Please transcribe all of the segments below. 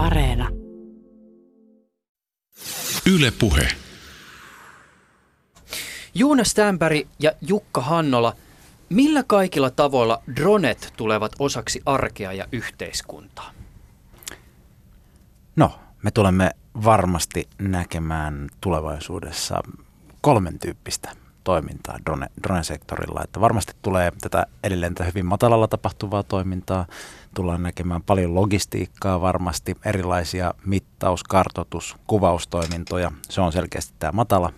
Areena. Yle Puhe. Juuna Stämpäri ja Jukka Hannola, millä kaikilla tavoilla dronet tulevat osaksi arkea ja yhteiskuntaa? No, me tulemme varmasti näkemään tulevaisuudessa kolmen tyyppistä toimintaa drone, drone-sektorilla. Että varmasti tulee tätä edelleen tätä hyvin matalalla tapahtuvaa toimintaa. Tullaan näkemään paljon logistiikkaa varmasti, erilaisia mittaus, kartoitus, kuvaustoimintoja. Se on selkeästi tämä matala,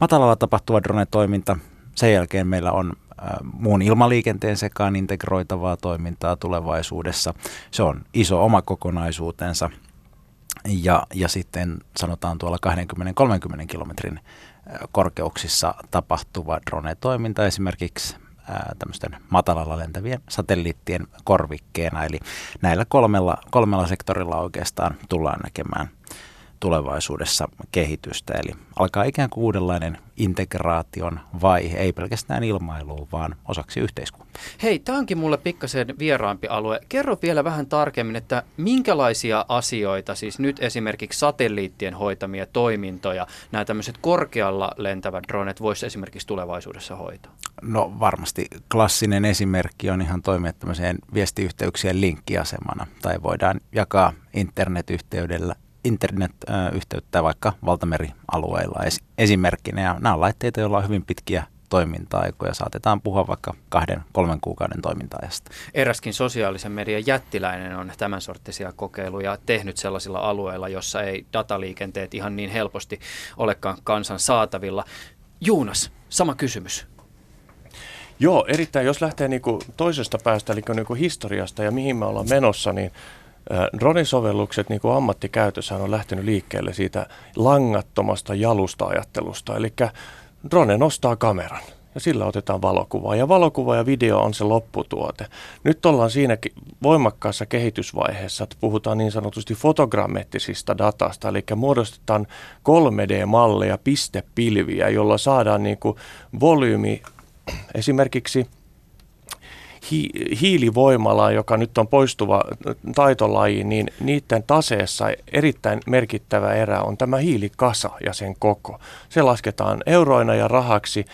matalalla tapahtuva drone-toiminta. Sen jälkeen meillä on muun ilmaliikenteen sekaan integroitavaa toimintaa tulevaisuudessa. Se on iso oma kokonaisuutensa. Ja, ja sitten sanotaan tuolla 20-30 kilometrin korkeuksissa tapahtuva drone-toiminta esimerkiksi tämmöisten matalalla lentävien satelliittien korvikkeena. Eli näillä kolmella, kolmella sektorilla oikeastaan tullaan näkemään tulevaisuudessa kehitystä. Eli alkaa ikään kuin uudenlainen integraation vaihe, ei pelkästään ilmailuun, vaan osaksi yhteiskuntaa. Hei, tämä onkin mulle pikkasen vieraampi alue. Kerro vielä vähän tarkemmin, että minkälaisia asioita, siis nyt esimerkiksi satelliittien hoitamia toimintoja, nämä tämmöiset korkealla lentävät dronet voisi esimerkiksi tulevaisuudessa hoitaa? No varmasti klassinen esimerkki on ihan toimia tämmöiseen viestiyhteyksien linkkiasemana, tai voidaan jakaa internetyhteydellä internet-yhteyttä vaikka valtamerialueilla esimerkkinä. Ja nämä on laitteita, joilla on hyvin pitkiä toiminta-aikoja. Saatetaan puhua vaikka kahden, kolmen kuukauden toiminta-ajasta. Eräskin sosiaalisen median jättiläinen on tämän sorttisia kokeiluja tehnyt sellaisilla alueilla, jossa ei dataliikenteet ihan niin helposti olekaan kansan saatavilla. Juunas, sama kysymys. Joo, erittäin. Jos lähtee niin kuin toisesta päästä, eli niin kuin historiasta ja mihin me ollaan menossa, niin Dronisovellukset niin ammattikäytössä on lähtenyt liikkeelle siitä langattomasta jalusta-ajattelusta. Eli drone nostaa kameran ja sillä otetaan valokuvaa. Ja valokuva ja video on se lopputuote. Nyt ollaan siinä voimakkaassa kehitysvaiheessa, että puhutaan niin sanotusti fotogrammettisista datasta, eli muodostetaan 3D-malleja, pistepilviä, jolla saadaan niin kuin volyymi esimerkiksi – hi, hiilivoimala, joka nyt on poistuva taitolaji, niin niiden taseessa erittäin merkittävä erä on tämä hiilikasa ja sen koko. Se lasketaan euroina ja rahaksi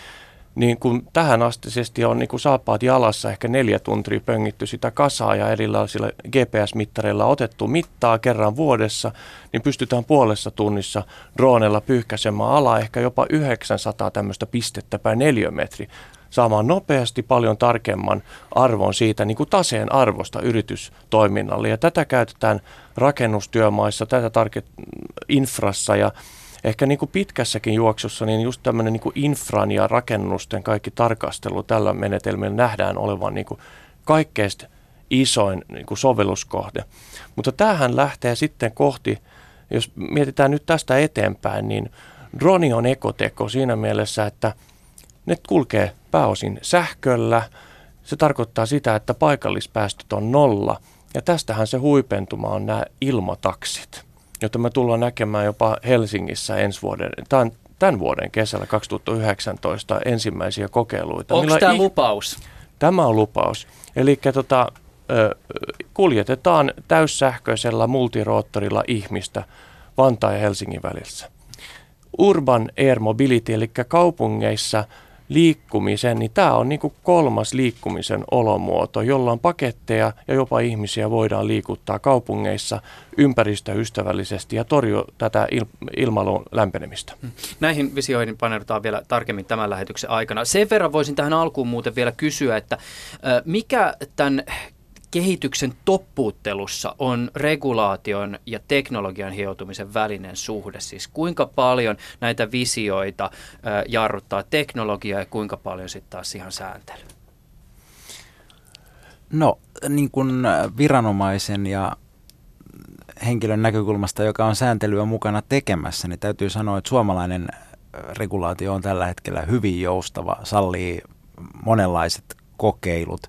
niin kun tähän astisesti on niin kun saapaat jalassa ehkä neljä tuntia pöngitty sitä kasaa ja erilaisilla GPS-mittareilla otettu mittaa kerran vuodessa, niin pystytään puolessa tunnissa droonella pyyhkäisemään ala ehkä jopa 900 tämmöistä pistettä per neliömetri saamaan nopeasti paljon tarkemman arvon siitä niin kuin taseen arvosta yritystoiminnalle. Ja tätä käytetään rakennustyömaissa, tätä tarke- infrassa ja ehkä niin kuin pitkässäkin juoksussa, niin just tämmöinen niin kuin infran ja rakennusten kaikki tarkastelu tällä menetelmillä nähdään olevan niin kuin kaikkein isoin niin kuin sovelluskohde. Mutta tämähän lähtee sitten kohti, jos mietitään nyt tästä eteenpäin, niin droni on ekoteko siinä mielessä, että ne kulkee pääosin sähköllä. Se tarkoittaa sitä, että paikallispäästöt on nolla. Ja tästähän se huipentuma on nämä ilmataksit, joita me tullaan näkemään jopa Helsingissä ensi vuoden, tämän, tämän vuoden kesällä 2019 ensimmäisiä kokeiluita. Onko tämä lupaus? Tämä on lupaus. Eli tota, kuljetetaan täyssähköisellä multiroottorilla ihmistä Vantaan ja Helsingin välissä. Urban Air Mobility, eli kaupungeissa – liikkumisen, niin tämä on niin kuin kolmas liikkumisen olomuoto, jolla paketteja ja jopa ihmisiä voidaan liikuttaa kaupungeissa ympäristöystävällisesti ja torjua tätä il- ilmailun lämpenemistä. Hmm. Näihin visioihin paneudutaan vielä tarkemmin tämän lähetyksen aikana. Sen verran voisin tähän alkuun muuten vielä kysyä, että mikä tämän kehityksen toppuuttelussa on regulaation ja teknologian hioutumisen välinen suhde? Siis kuinka paljon näitä visioita jarruttaa teknologia ja kuinka paljon sitten taas ihan sääntely? No niin kuin viranomaisen ja henkilön näkökulmasta, joka on sääntelyä mukana tekemässä, niin täytyy sanoa, että suomalainen regulaatio on tällä hetkellä hyvin joustava, sallii monenlaiset kokeilut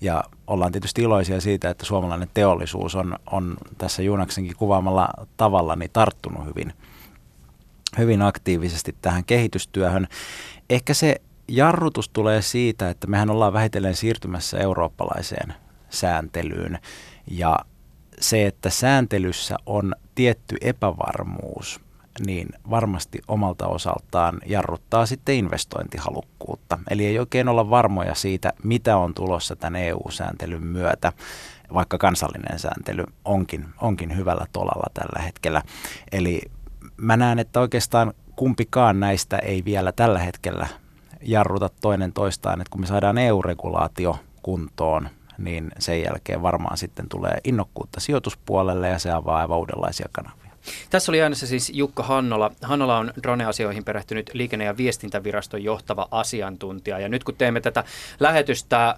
ja ollaan tietysti iloisia siitä, että suomalainen teollisuus on, on tässä Juunaksenkin kuvaamalla tavalla niin tarttunut hyvin, hyvin aktiivisesti tähän kehitystyöhön. Ehkä se jarrutus tulee siitä, että mehän ollaan vähitellen siirtymässä eurooppalaiseen sääntelyyn ja se, että sääntelyssä on tietty epävarmuus, niin varmasti omalta osaltaan jarruttaa sitten investointihalukkuutta. Eli ei oikein olla varmoja siitä, mitä on tulossa tämän EU-sääntelyn myötä, vaikka kansallinen sääntely onkin, onkin hyvällä tolalla tällä hetkellä. Eli mä näen, että oikeastaan kumpikaan näistä ei vielä tällä hetkellä jarruta toinen toistaan, että kun me saadaan EU-regulaatio kuntoon, niin sen jälkeen varmaan sitten tulee innokkuutta sijoituspuolelle ja se avaa aivan uudenlaisia kanavia. Tässä oli äänessä siis Jukka Hannola. Hannola on drone-asioihin perehtynyt liikenne- ja viestintäviraston johtava asiantuntija. Ja nyt kun teemme tätä lähetystä ää,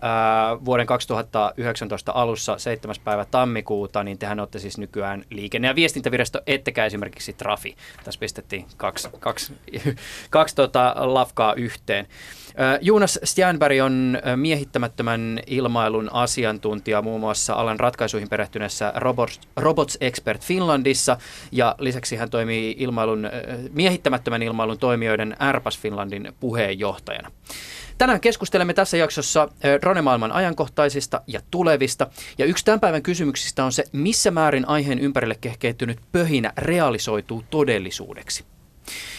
vuoden 2019 alussa 7. päivä tammikuuta, niin tehän olette siis nykyään liikenne- ja viestintävirasto, ettekä esimerkiksi Trafi. Tässä pistettiin kaksi, kaksi, kaksi tota lafkaa yhteen. Jonas Stjernberg on miehittämättömän ilmailun asiantuntija muun muassa alan ratkaisuihin perehtyneessä Robots, Robots Expert Finlandissa ja lisäksi hän toimii ilmailun, miehittämättömän ilmailun toimijoiden Airbus Finlandin puheenjohtajana. Tänään keskustelemme tässä jaksossa drone-maailman ajankohtaisista ja tulevista. Ja yksi tämän päivän kysymyksistä on se, missä määrin aiheen ympärille kehkeytynyt pöhinä realisoituu todellisuudeksi.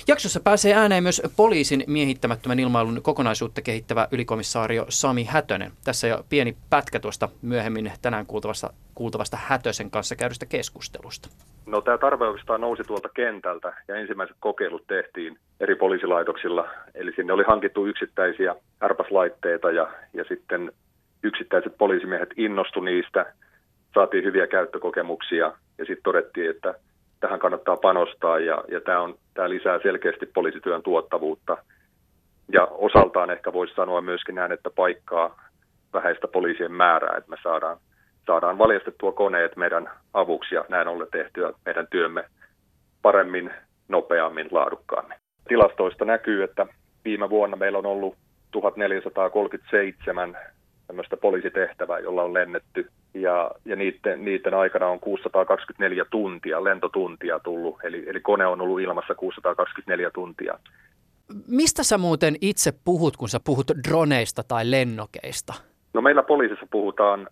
Jaksossa pääsee ääneen myös poliisin miehittämättömän ilmailun kokonaisuutta kehittävä ylikomissaario Sami Hätönen. Tässä jo pieni pätkä tuosta myöhemmin tänään kuultavasta, kuultavasta Hätösen kanssa käydystä keskustelusta. No tämä tarve oikeastaan nousi tuolta kentältä ja ensimmäiset kokeilut tehtiin eri poliisilaitoksilla. Eli sinne oli hankittu yksittäisiä ärpäslaitteita ja, ja sitten yksittäiset poliisimiehet innostu niistä, saatiin hyviä käyttökokemuksia ja sitten todettiin, että tähän kannattaa panostaa ja, ja tämä, on, tämä lisää selkeästi poliisityön tuottavuutta. Ja osaltaan ehkä voisi sanoa myöskin näin, että paikkaa vähäistä poliisien määrää, että me saadaan, saadaan valjastettua koneet meidän avuksi ja näin ollen tehtyä meidän työmme paremmin, nopeammin, laadukkaammin. Tilastoista näkyy, että viime vuonna meillä on ollut 1437 tämmöistä poliisitehtävää, jolla on lennetty. Ja, ja niiden, niiden aikana on 624 tuntia, lentotuntia tullut, eli, eli kone on ollut ilmassa 624 tuntia. Mistä sä muuten itse puhut, kun sä puhut droneista tai lennokeista? No meillä poliisissa puhutaan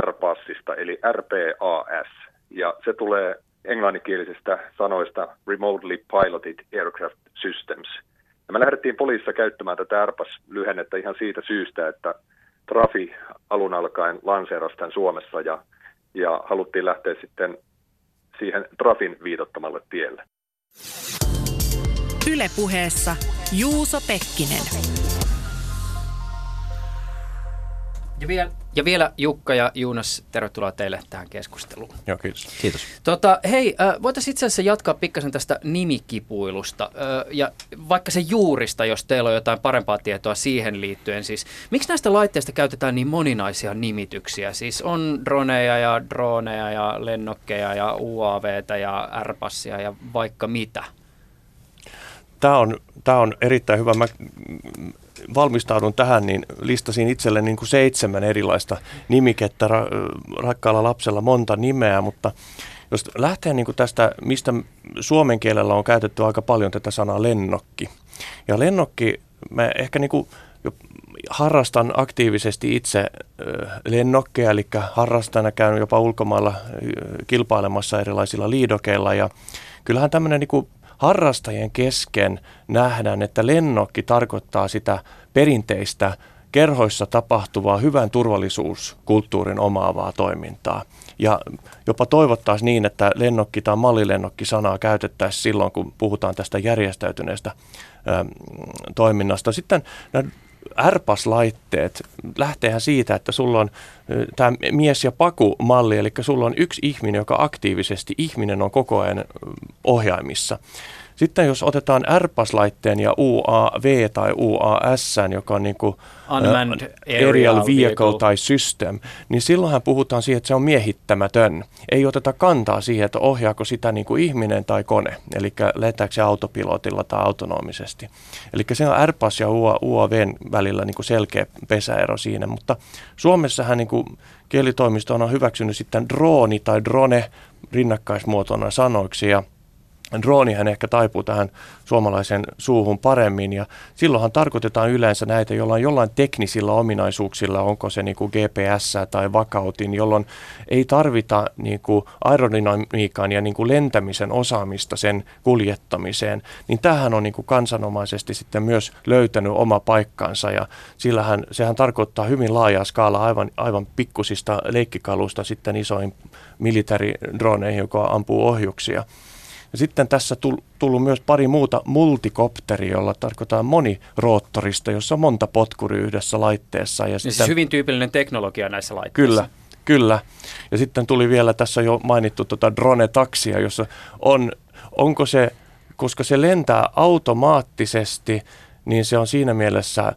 RPASista, eli RPAS, ja se tulee englanninkielisistä sanoista Remotely Piloted Aircraft Systems. Ja me lähdettiin poliisissa käyttämään tätä RPAS-lyhennettä ihan siitä syystä, että Trafi alun alkaen lanseerasi tämän Suomessa ja, ja haluttiin lähteä sitten siihen Trafin viitottamalle tielle. Ylepuheessa Juuso Pekkinen. Ja vielä, ja vielä Jukka ja Juunas, tervetuloa teille tähän keskusteluun. Joo, kiitos. Kiitos. Tota, hei, voitaisiin itse asiassa jatkaa pikkasen tästä nimikipuilusta ja vaikka se juurista, jos teillä on jotain parempaa tietoa siihen liittyen. Siis, miksi näistä laitteista käytetään niin moninaisia nimityksiä? Siis on droneja ja droneja ja lennokkeja ja UAVtä ja Airbusia ja vaikka mitä. Tämä on, tämä on erittäin hyvä. Mä valmistaudun tähän, niin listasin itselle niin kuin seitsemän erilaista nimikettä, ra- rakkaalla lapsella monta nimeä, mutta jos lähtee niin kuin tästä, mistä suomen kielellä on käytetty aika paljon tätä sanaa lennokki. Ja lennokki, mä ehkä niin kuin harrastan aktiivisesti itse lennokkeja, eli harrastajana käyn jopa ulkomailla kilpailemassa erilaisilla liidokeilla ja kyllähän tämmöinen niin harrastajien kesken nähdään, että lennokki tarkoittaa sitä perinteistä kerhoissa tapahtuvaa hyvän turvallisuuskulttuurin omaavaa toimintaa. Ja jopa toivottaisiin niin, että lennokki tai mallilennokki sanaa käytettäisiin silloin, kun puhutaan tästä järjestäytyneestä ö, toiminnasta. Sitten nämä ärpaslaitteet lähteehän siitä, että sulla on tämä mies- ja paku-malli, eli sulla on yksi ihminen, joka aktiivisesti, ihminen on koko ajan ohjaimissa. Sitten jos otetaan RPAS-laitteen ja UAV tai UAS, joka on niin kuin Unmanned uh, Aerial Vehicle tai System, niin silloinhan puhutaan siihen, että se on miehittämätön. Ei oteta kantaa siihen, että ohjaako sitä niin kuin ihminen tai kone, eli lentääkö se autopilotilla tai autonomisesti. Eli se on RPAS ja UAV välillä niin kuin selkeä pesäero siinä, mutta Suomessahan niin kuin kielitoimisto on hyväksynyt sitten drooni tai drone rinnakkaismuotona sanoiksi ja droonihan ehkä taipuu tähän suomalaisen suuhun paremmin ja silloinhan tarkoitetaan yleensä näitä, joilla on jollain teknisillä ominaisuuksilla, onko se niin kuin GPS tai vakautin, jolloin ei tarvita niin kuin aerodynamiikan ja niin kuin lentämisen osaamista sen kuljettamiseen, niin tähän on niin kuin kansanomaisesti sitten myös löytänyt oma paikkansa ja sillähän, sehän tarkoittaa hyvin laajaa skaalaa aivan, aivan pikkusista leikkikalusta sitten isoin militaridroneihin, joka ampuu ohjuksia. Ja sitten tässä tullut myös pari muuta multikopteri, jolla tarkoittaa moniroottorista, jossa on monta potkuri yhdessä laitteessa. Ja, ja sitten, siis hyvin tyypillinen teknologia näissä laitteissa. Kyllä, kyllä. Ja sitten tuli vielä tässä jo mainittu tota drone-taksia, jossa on, onko se, koska se lentää automaattisesti, niin se on siinä mielessä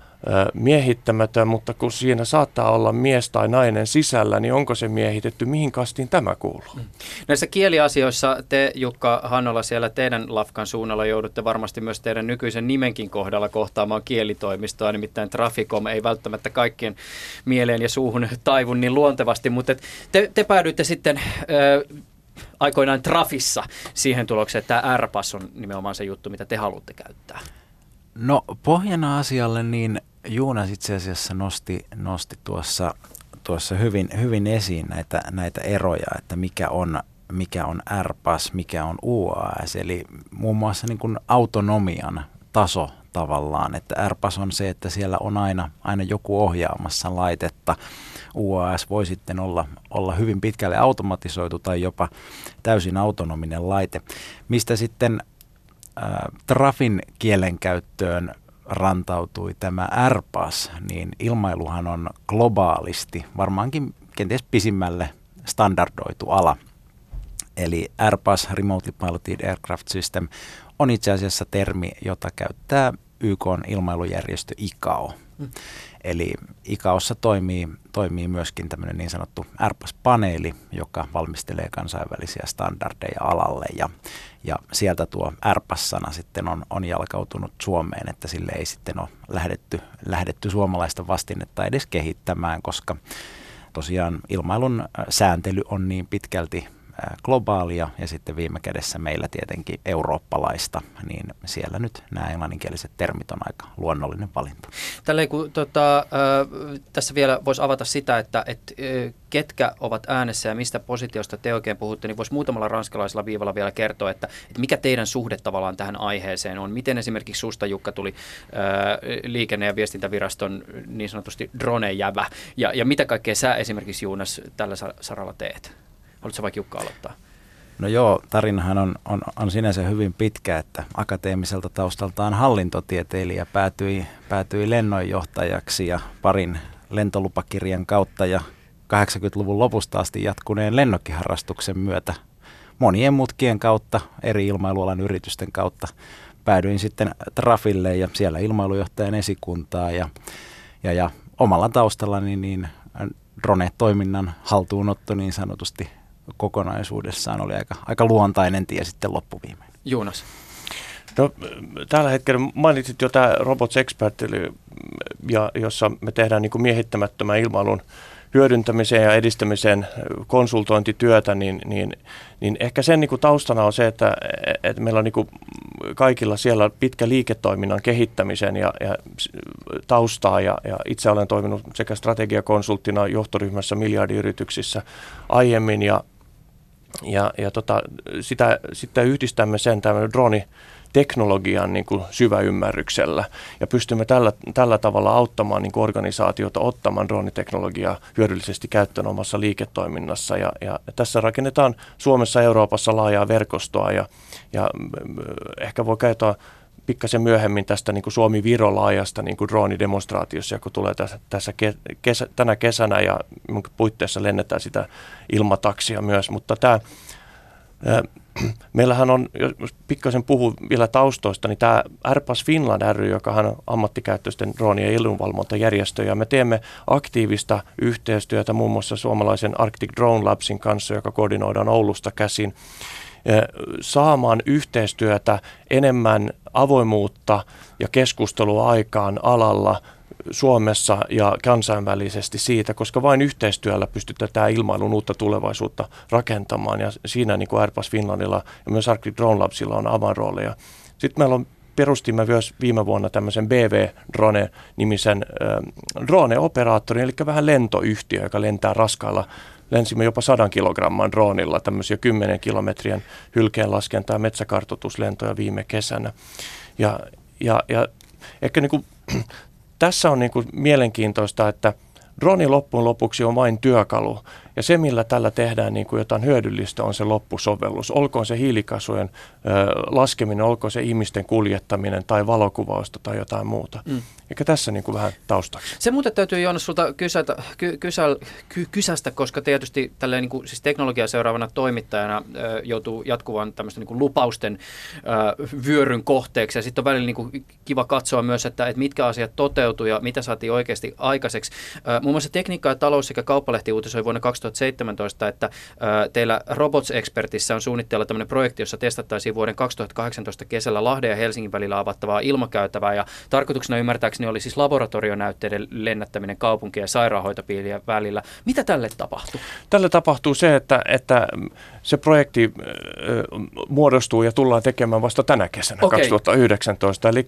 miehittämätön, mutta kun siinä saattaa olla mies tai nainen sisällä, niin onko se miehitetty, mihin kastiin tämä kuuluu? Mm. Näissä kieliasioissa te, Jukka Hannola, siellä teidän Lafkan suunnalla joudutte varmasti myös teidän nykyisen nimenkin kohdalla kohtaamaan kielitoimistoa, nimittäin Traficom ei välttämättä kaikkien mieleen ja suuhun taivun niin luontevasti, mutta te, te päädyitte sitten... Ö, aikoinaan Trafissa siihen tulokseen, että tämä R-pass on nimenomaan se juttu, mitä te haluatte käyttää. No pohjana asialle niin Juunas itse asiassa nosti, nosti tuossa, tuossa hyvin, hyvin esiin näitä, näitä eroja, että mikä on, mikä on RPAS, mikä on UAS, eli muun muassa niin kuin autonomian taso tavallaan, että RPAS on se, että siellä on aina, aina joku ohjaamassa laitetta. UAS voi sitten olla, olla hyvin pitkälle automatisoitu tai jopa täysin autonominen laite, mistä sitten äh, Trafin kielenkäyttöön rantautui tämä AirPass, niin ilmailuhan on globaalisti varmaankin kenties pisimmälle standardoitu ala. Eli AirPass, Remotely Piloted Aircraft System, on itse asiassa termi, jota käyttää YK ilmailujärjestö ICAO. Mm. Eli ICAOssa toimii, toimii myöskin tämmöinen niin sanottu AirPass-paneeli, joka valmistelee kansainvälisiä standardeja alalle. Ja ja sieltä tuo ärpassana sitten on, on jalkautunut Suomeen, että sille ei sitten ole lähdetty, lähdetty suomalaista vastinetta edes kehittämään, koska tosiaan ilmailun sääntely on niin pitkälti globaalia ja sitten viime kädessä meillä tietenkin eurooppalaista, niin siellä nyt nämä englanninkieliset termit on aika luonnollinen valinta. Tälleen kun tota, äh, tässä vielä voisi avata sitä, että et, äh, ketkä ovat äänessä ja mistä positiosta te oikein puhutte, niin voisi muutamalla ranskalaisella viivalla vielä kertoa, että, että mikä teidän suhde tavallaan tähän aiheeseen on. Miten esimerkiksi susta Jukka tuli äh, liikenne- ja viestintäviraston niin sanotusti drone-jävä ja, ja mitä kaikkea sä esimerkiksi Juunas tällä saralla teet? Haluatko vaikka Jukka aloittaa? No joo, tarinahan on, on, on sinänsä hyvin pitkä, että akateemiselta taustaltaan hallintotieteilijä päätyi, päätyi lennonjohtajaksi ja parin lentolupakirjan kautta ja 80-luvun lopusta asti jatkuneen lennokkiharrastuksen myötä monien mutkien kautta, eri ilmailualan yritysten kautta päädyin sitten Trafille ja siellä ilmailujohtajan esikuntaa ja, ja, ja omalla taustallani niin drone-toiminnan haltuunotto niin sanotusti kokonaisuudessaan oli aika, aika luontainen tie sitten loppuviimein. Jonas. No, tällä hetkellä mainitsit jo tämä Robots Expert, eli, ja, jossa me tehdään niin kuin miehittämättömän ilmailun hyödyntämiseen ja edistämiseen konsultointityötä, niin, niin, niin ehkä sen niin kuin taustana on se, että, että meillä on niin kuin kaikilla siellä pitkä liiketoiminnan kehittämisen ja, ja taustaa ja, ja itse olen toiminut sekä strategiakonsulttina johtoryhmässä miljardiyrityksissä aiemmin ja, ja, ja tota, sitä, sitten yhdistämme sen tämän droni teknologian niin kuin syväymmärryksellä ja pystymme tällä, tällä tavalla auttamaan niin kuin organisaatiota ottamaan droniteknologiaa hyödyllisesti käyttöön omassa liiketoiminnassa. Ja, ja tässä rakennetaan Suomessa ja Euroopassa laajaa verkostoa ja, ja ehkä voi käyttää pikkasen myöhemmin tästä niin kuin Suomi-Viro-laajasta niin kuin droonidemonstraatiossa, kun tulee tässä, tässä kesä, tänä kesänä ja puitteissa lennetään sitä ilmataksia myös, mutta tämä Meillähän on, jos pikkasen puhuu vielä taustoista, niin tämä Airpas Finland ry, joka on ammattikäyttöisten droonien ja ilmanvalvontajärjestö, ja me teemme aktiivista yhteistyötä muun muassa suomalaisen Arctic Drone Labsin kanssa, joka koordinoidaan Oulusta käsin, saamaan yhteistyötä enemmän avoimuutta ja keskustelua aikaan alalla Suomessa ja kansainvälisesti siitä, koska vain yhteistyöllä pystytään tämä ilmailun uutta tulevaisuutta rakentamaan ja siinä niin kuin Airbus Finlandilla ja myös Arctic Drone Labsilla on avainrooleja. Sitten meillä on perustimme myös viime vuonna tämmöisen BV Drone-nimisen äh, drone-operaattorin, eli vähän lentoyhtiö, joka lentää raskailla lensimme jopa sadan kilogramman droonilla tämmöisiä 10 kilometrien hylkeenlaskentaa metsäkartoituslentoja viime kesänä. Ja, ja, ja ehkä niin kuin, tässä on niin kuin mielenkiintoista, että droni loppujen lopuksi on vain työkalu. Ja se, millä tällä tehdään niin kuin jotain hyödyllistä, on se loppusovellus. Olkoon se hiilikasujen ö, laskeminen, olkoon se ihmisten kuljettaminen tai valokuvausta tai jotain muuta. Mm. Eikä tässä niin kuin vähän taustaksi. Se muuten täytyy Joonas sulta kysätä, ky, kysä, ky, kysästä, koska tietysti tälleen niin kuin, siis teknologiaa seuraavana toimittajana ö, joutuu jatkuvan tämmöisten niin kuin lupausten ö, vyöryn kohteeksi. Ja sitten on välillä niin kuin, kiva katsoa myös, että, että mitkä asiat toteutuu ja mitä saatiin oikeasti aikaiseksi. Ö, muun muassa Tekniikka ja talous sekä kauppalehti uutisoi vuonna 2017, että ö, teillä Robots-expertissä on suunnitteilla tämmöinen projekti, jossa testattaisiin vuoden 2018 kesällä Lahden ja Helsingin välillä avattavaa ilmakäytävää. Ja tarkoituksena ymmärtääkseni oli siis laboratorionäytteiden lennättäminen kaupunkien ja sairaanhoitopiirien välillä. Mitä tälle tapahtuu? Tälle tapahtuu se, että, että se projekti äh, muodostuu ja tullaan tekemään vasta tänä kesänä okay. 2019. Eli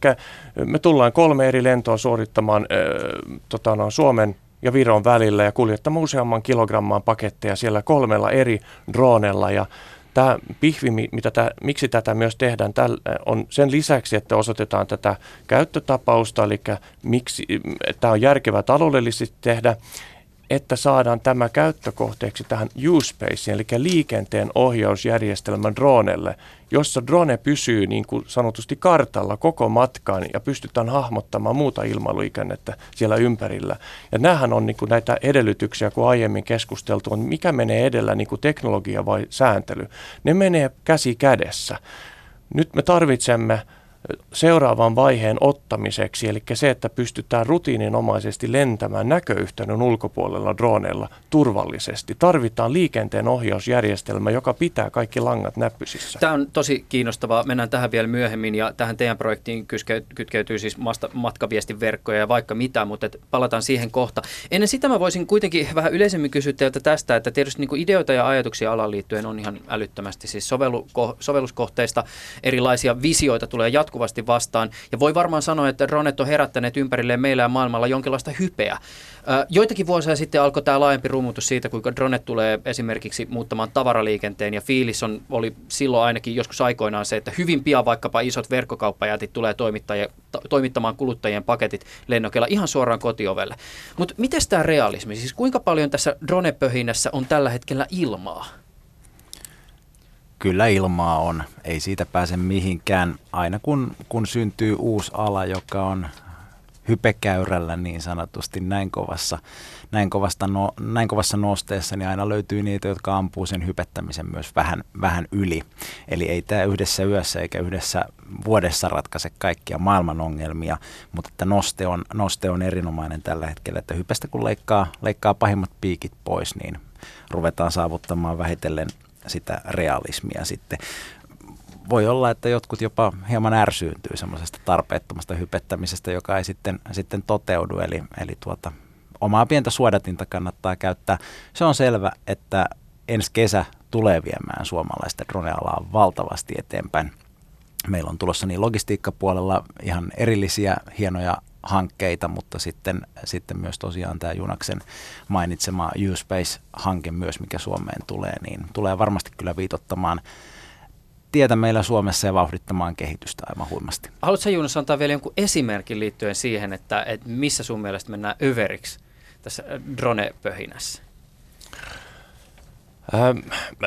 me tullaan kolme eri lentoa suorittamaan äh, tota, no, Suomen ja Viron välillä ja kuljettamaan useamman kilogramman paketteja siellä kolmella eri dronella ja Tämä pihvi, mitä tämä, miksi tätä myös tehdään, on sen lisäksi, että osoitetaan tätä käyttötapausta, eli miksi tämä on järkevää taloudellisesti tehdä, että saadaan tämä käyttökohteeksi tähän U-Space, eli liikenteen ohjausjärjestelmän dronelle, jossa drone pysyy niin kuin sanotusti kartalla koko matkan ja pystytään hahmottamaan muuta ilmailuikennettä siellä ympärillä. Ja näähän on niin kuin näitä edellytyksiä, kun aiemmin keskusteltu on, mikä menee edellä, niin kuin teknologia vai sääntely. Ne menee käsi kädessä. Nyt me tarvitsemme seuraavan vaiheen ottamiseksi, eli se, että pystytään rutiininomaisesti lentämään näköyhteyden ulkopuolella droneilla turvallisesti. Tarvitaan liikenteen ohjausjärjestelmä, joka pitää kaikki langat näppysissä. Tämä on tosi kiinnostavaa. Mennään tähän vielä myöhemmin ja tähän teidän projektiin kytkeytyy siis matkaviestinverkkoja ja vaikka mitä, mutta palataan siihen kohta. Ennen sitä mä voisin kuitenkin vähän yleisemmin kysyä teiltä tästä, että tietysti niin ideoita ja ajatuksia alan liittyen on ihan älyttömästi. Siis sovelluskohteista erilaisia visioita tulee jatkuvasti jatkuvasti vastaan. Ja voi varmaan sanoa, että dronet on herättäneet ympärilleen meillä ja maailmalla jonkinlaista hypeä. Joitakin vuosia sitten alkoi tämä laajempi rummutus siitä, kuinka dronet tulee esimerkiksi muuttamaan tavaraliikenteen ja fiilis on, oli silloin ainakin joskus aikoinaan se, että hyvin pian vaikkapa isot verkkokauppajätit tulee toimittamaan kuluttajien paketit lennokella ihan suoraan kotiovelle. Mutta miten tämä realismi, siis kuinka paljon tässä dronepöhinässä on tällä hetkellä ilmaa? Kyllä ilmaa on. Ei siitä pääse mihinkään. Aina kun, kun syntyy uusi ala, joka on hypekäyrällä niin sanotusti näin kovassa, näin, kovasta no, näin kovassa nosteessa, niin aina löytyy niitä, jotka ampuu sen hypettämisen myös vähän, vähän yli. Eli ei tämä yhdessä yössä eikä yhdessä vuodessa ratkaise kaikkia maailman ongelmia, mutta että noste on, noste on erinomainen tällä hetkellä, että hypestä kun leikkaa, leikkaa pahimmat piikit pois, niin ruvetaan saavuttamaan vähitellen sitä realismia sitten. Voi olla, että jotkut jopa hieman ärsyyntyy semmoisesta tarpeettomasta hypettämisestä, joka ei sitten, sitten toteudu. Eli, eli tuota, omaa pientä suodatinta kannattaa käyttää. Se on selvä, että ensi kesä tulee viemään suomalaista dronealaa valtavasti eteenpäin. Meillä on tulossa niin logistiikkapuolella ihan erillisiä hienoja hankkeita, mutta sitten, sitten myös tosiaan tämä Junaksen mainitsema U-Space-hanke myös, mikä Suomeen tulee, niin tulee varmasti kyllä viitottamaan tietä meillä Suomessa ja vauhdittamaan kehitystä aivan huimasti. Haluatko Juunas antaa vielä jonkun esimerkin liittyen siihen, että, että missä sun mielestä mennään överiksi tässä drone-pöhinässä? Ähm,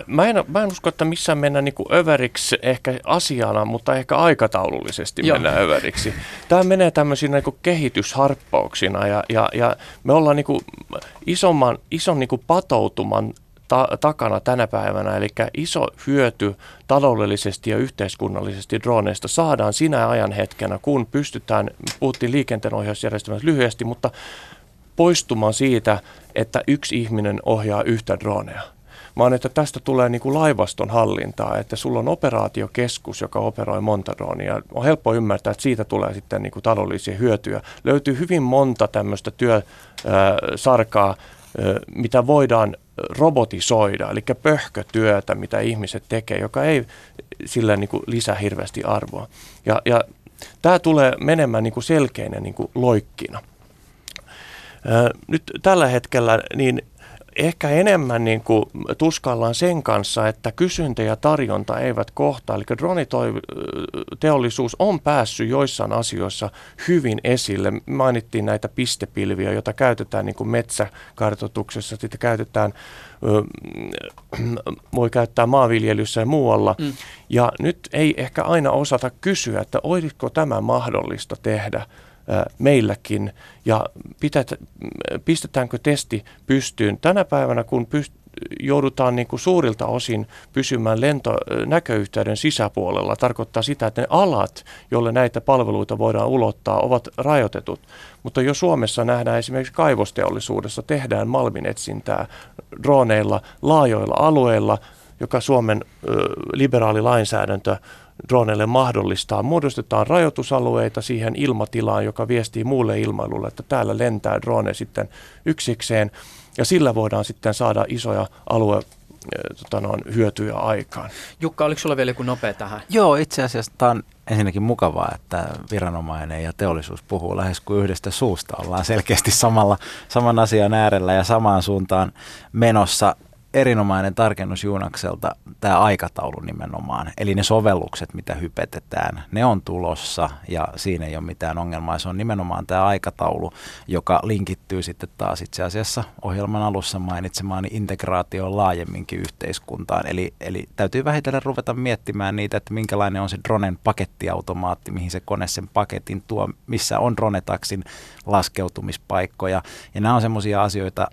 mä, en, mä en usko, että missään mennään niin överiksi ehkä asiana, mutta ehkä aikataulullisesti Joo. mennään överiksi. Tämä menee tämmöisinä niin kehitysharppauksina ja, ja, ja me ollaan niin kuin isomman, ison niin kuin patoutuman ta- takana tänä päivänä, eli iso hyöty taloudellisesti ja yhteiskunnallisesti droneista saadaan sinä ajan hetkenä, kun pystytään, puhuttiin liikenteenohjausjärjestelmässä lyhyesti, mutta poistumaan siitä, että yksi ihminen ohjaa yhtä dronea vaan että tästä tulee niin kuin laivaston hallintaa, että sulla on operaatiokeskus, joka operoi monta droonia. On helppo ymmärtää, että siitä tulee sitten niin kuin taloudellisia hyötyjä. Löytyy hyvin monta tämmöistä työsarkaa, mitä voidaan robotisoida, eli pöhkötyötä, mitä ihmiset tekee, joka ei sillä niin kuin lisää hirveästi arvoa. Ja, ja tämä tulee menemään niin kuin selkeinä niin kuin loikkina. Nyt tällä hetkellä niin ehkä enemmän niin kuin tuskallaan sen kanssa, että kysyntä ja tarjonta eivät kohtaa. Eli droniteollisuus on päässyt joissain asioissa hyvin esille. Mainittiin näitä pistepilviä, joita käytetään niin kuin metsäkartoituksessa, sitten käytetään, voi käyttää maanviljelyssä ja muualla. Mm. Ja nyt ei ehkä aina osata kysyä, että olisiko tämä mahdollista tehdä meilläkin ja pität, pistetäänkö testi pystyyn. Tänä päivänä, kun pyst, joudutaan niin kuin suurilta osin pysymään lento, näköyhteyden sisäpuolella, tarkoittaa sitä, että ne alat, joille näitä palveluita voidaan ulottaa, ovat rajoitetut. Mutta jo Suomessa nähdään esimerkiksi kaivosteollisuudessa, tehdään malminetsintää droneilla laajoilla alueilla, joka Suomen ö, liberaali lainsäädäntö droneille mahdollistaa. Muodostetaan rajoitusalueita siihen ilmatilaan, joka viestii muulle ilmailulle, että täällä lentää drone sitten yksikseen. Ja sillä voidaan sitten saada isoja alue eh, tota noin, hyötyjä aikaan. Jukka, oliko sulla vielä joku nopea tähän? Joo, itse asiassa tämä on ensinnäkin mukavaa, että viranomainen ja teollisuus puhuu lähes kuin yhdestä suusta. Ollaan selkeästi samalla, saman asian äärellä ja samaan suuntaan menossa erinomainen tarkennus Juunakselta, tämä aikataulu nimenomaan. Eli ne sovellukset, mitä hypetetään, ne on tulossa ja siinä ei ole mitään ongelmaa. Se on nimenomaan tämä aikataulu, joka linkittyy sitten taas itse asiassa ohjelman alussa mainitsemaani integraatioon laajemminkin yhteiskuntaan. Eli, eli täytyy vähitellen ruveta miettimään niitä, että minkälainen on se dronen pakettiautomaatti, mihin se kone sen paketin tuo, missä on dronetaksin laskeutumispaikkoja. Ja nämä on semmoisia asioita,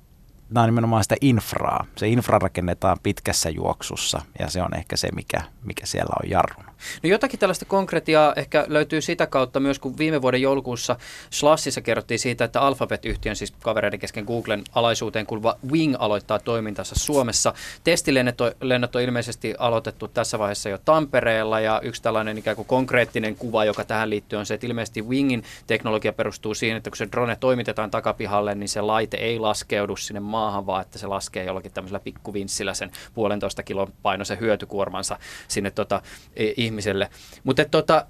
nämä on nimenomaan sitä infraa. Se infra rakennetaan pitkässä juoksussa ja se on ehkä se, mikä, mikä siellä on jarruna. No jotakin tällaista konkretiaa ehkä löytyy sitä kautta myös, kun viime vuoden joulukuussa Slashissa kerrottiin siitä, että Alphabet-yhtiön, siis kavereiden kesken Googlen alaisuuteen kuuluva Wing aloittaa toimintansa Suomessa. Testilennot on ilmeisesti aloitettu tässä vaiheessa jo Tampereella ja yksi tällainen ikään kuin konkreettinen kuva, joka tähän liittyy, on se, että ilmeisesti Wingin teknologia perustuu siihen, että kun se drone toimitetaan takapihalle, niin se laite ei laskeudu sinne maahan, vaan että se laskee jollakin tämmöisellä pikkuvinssillä sen puolentoista kilon painoisen hyötykuormansa sinne tota, ihmiselle. Mutta tota,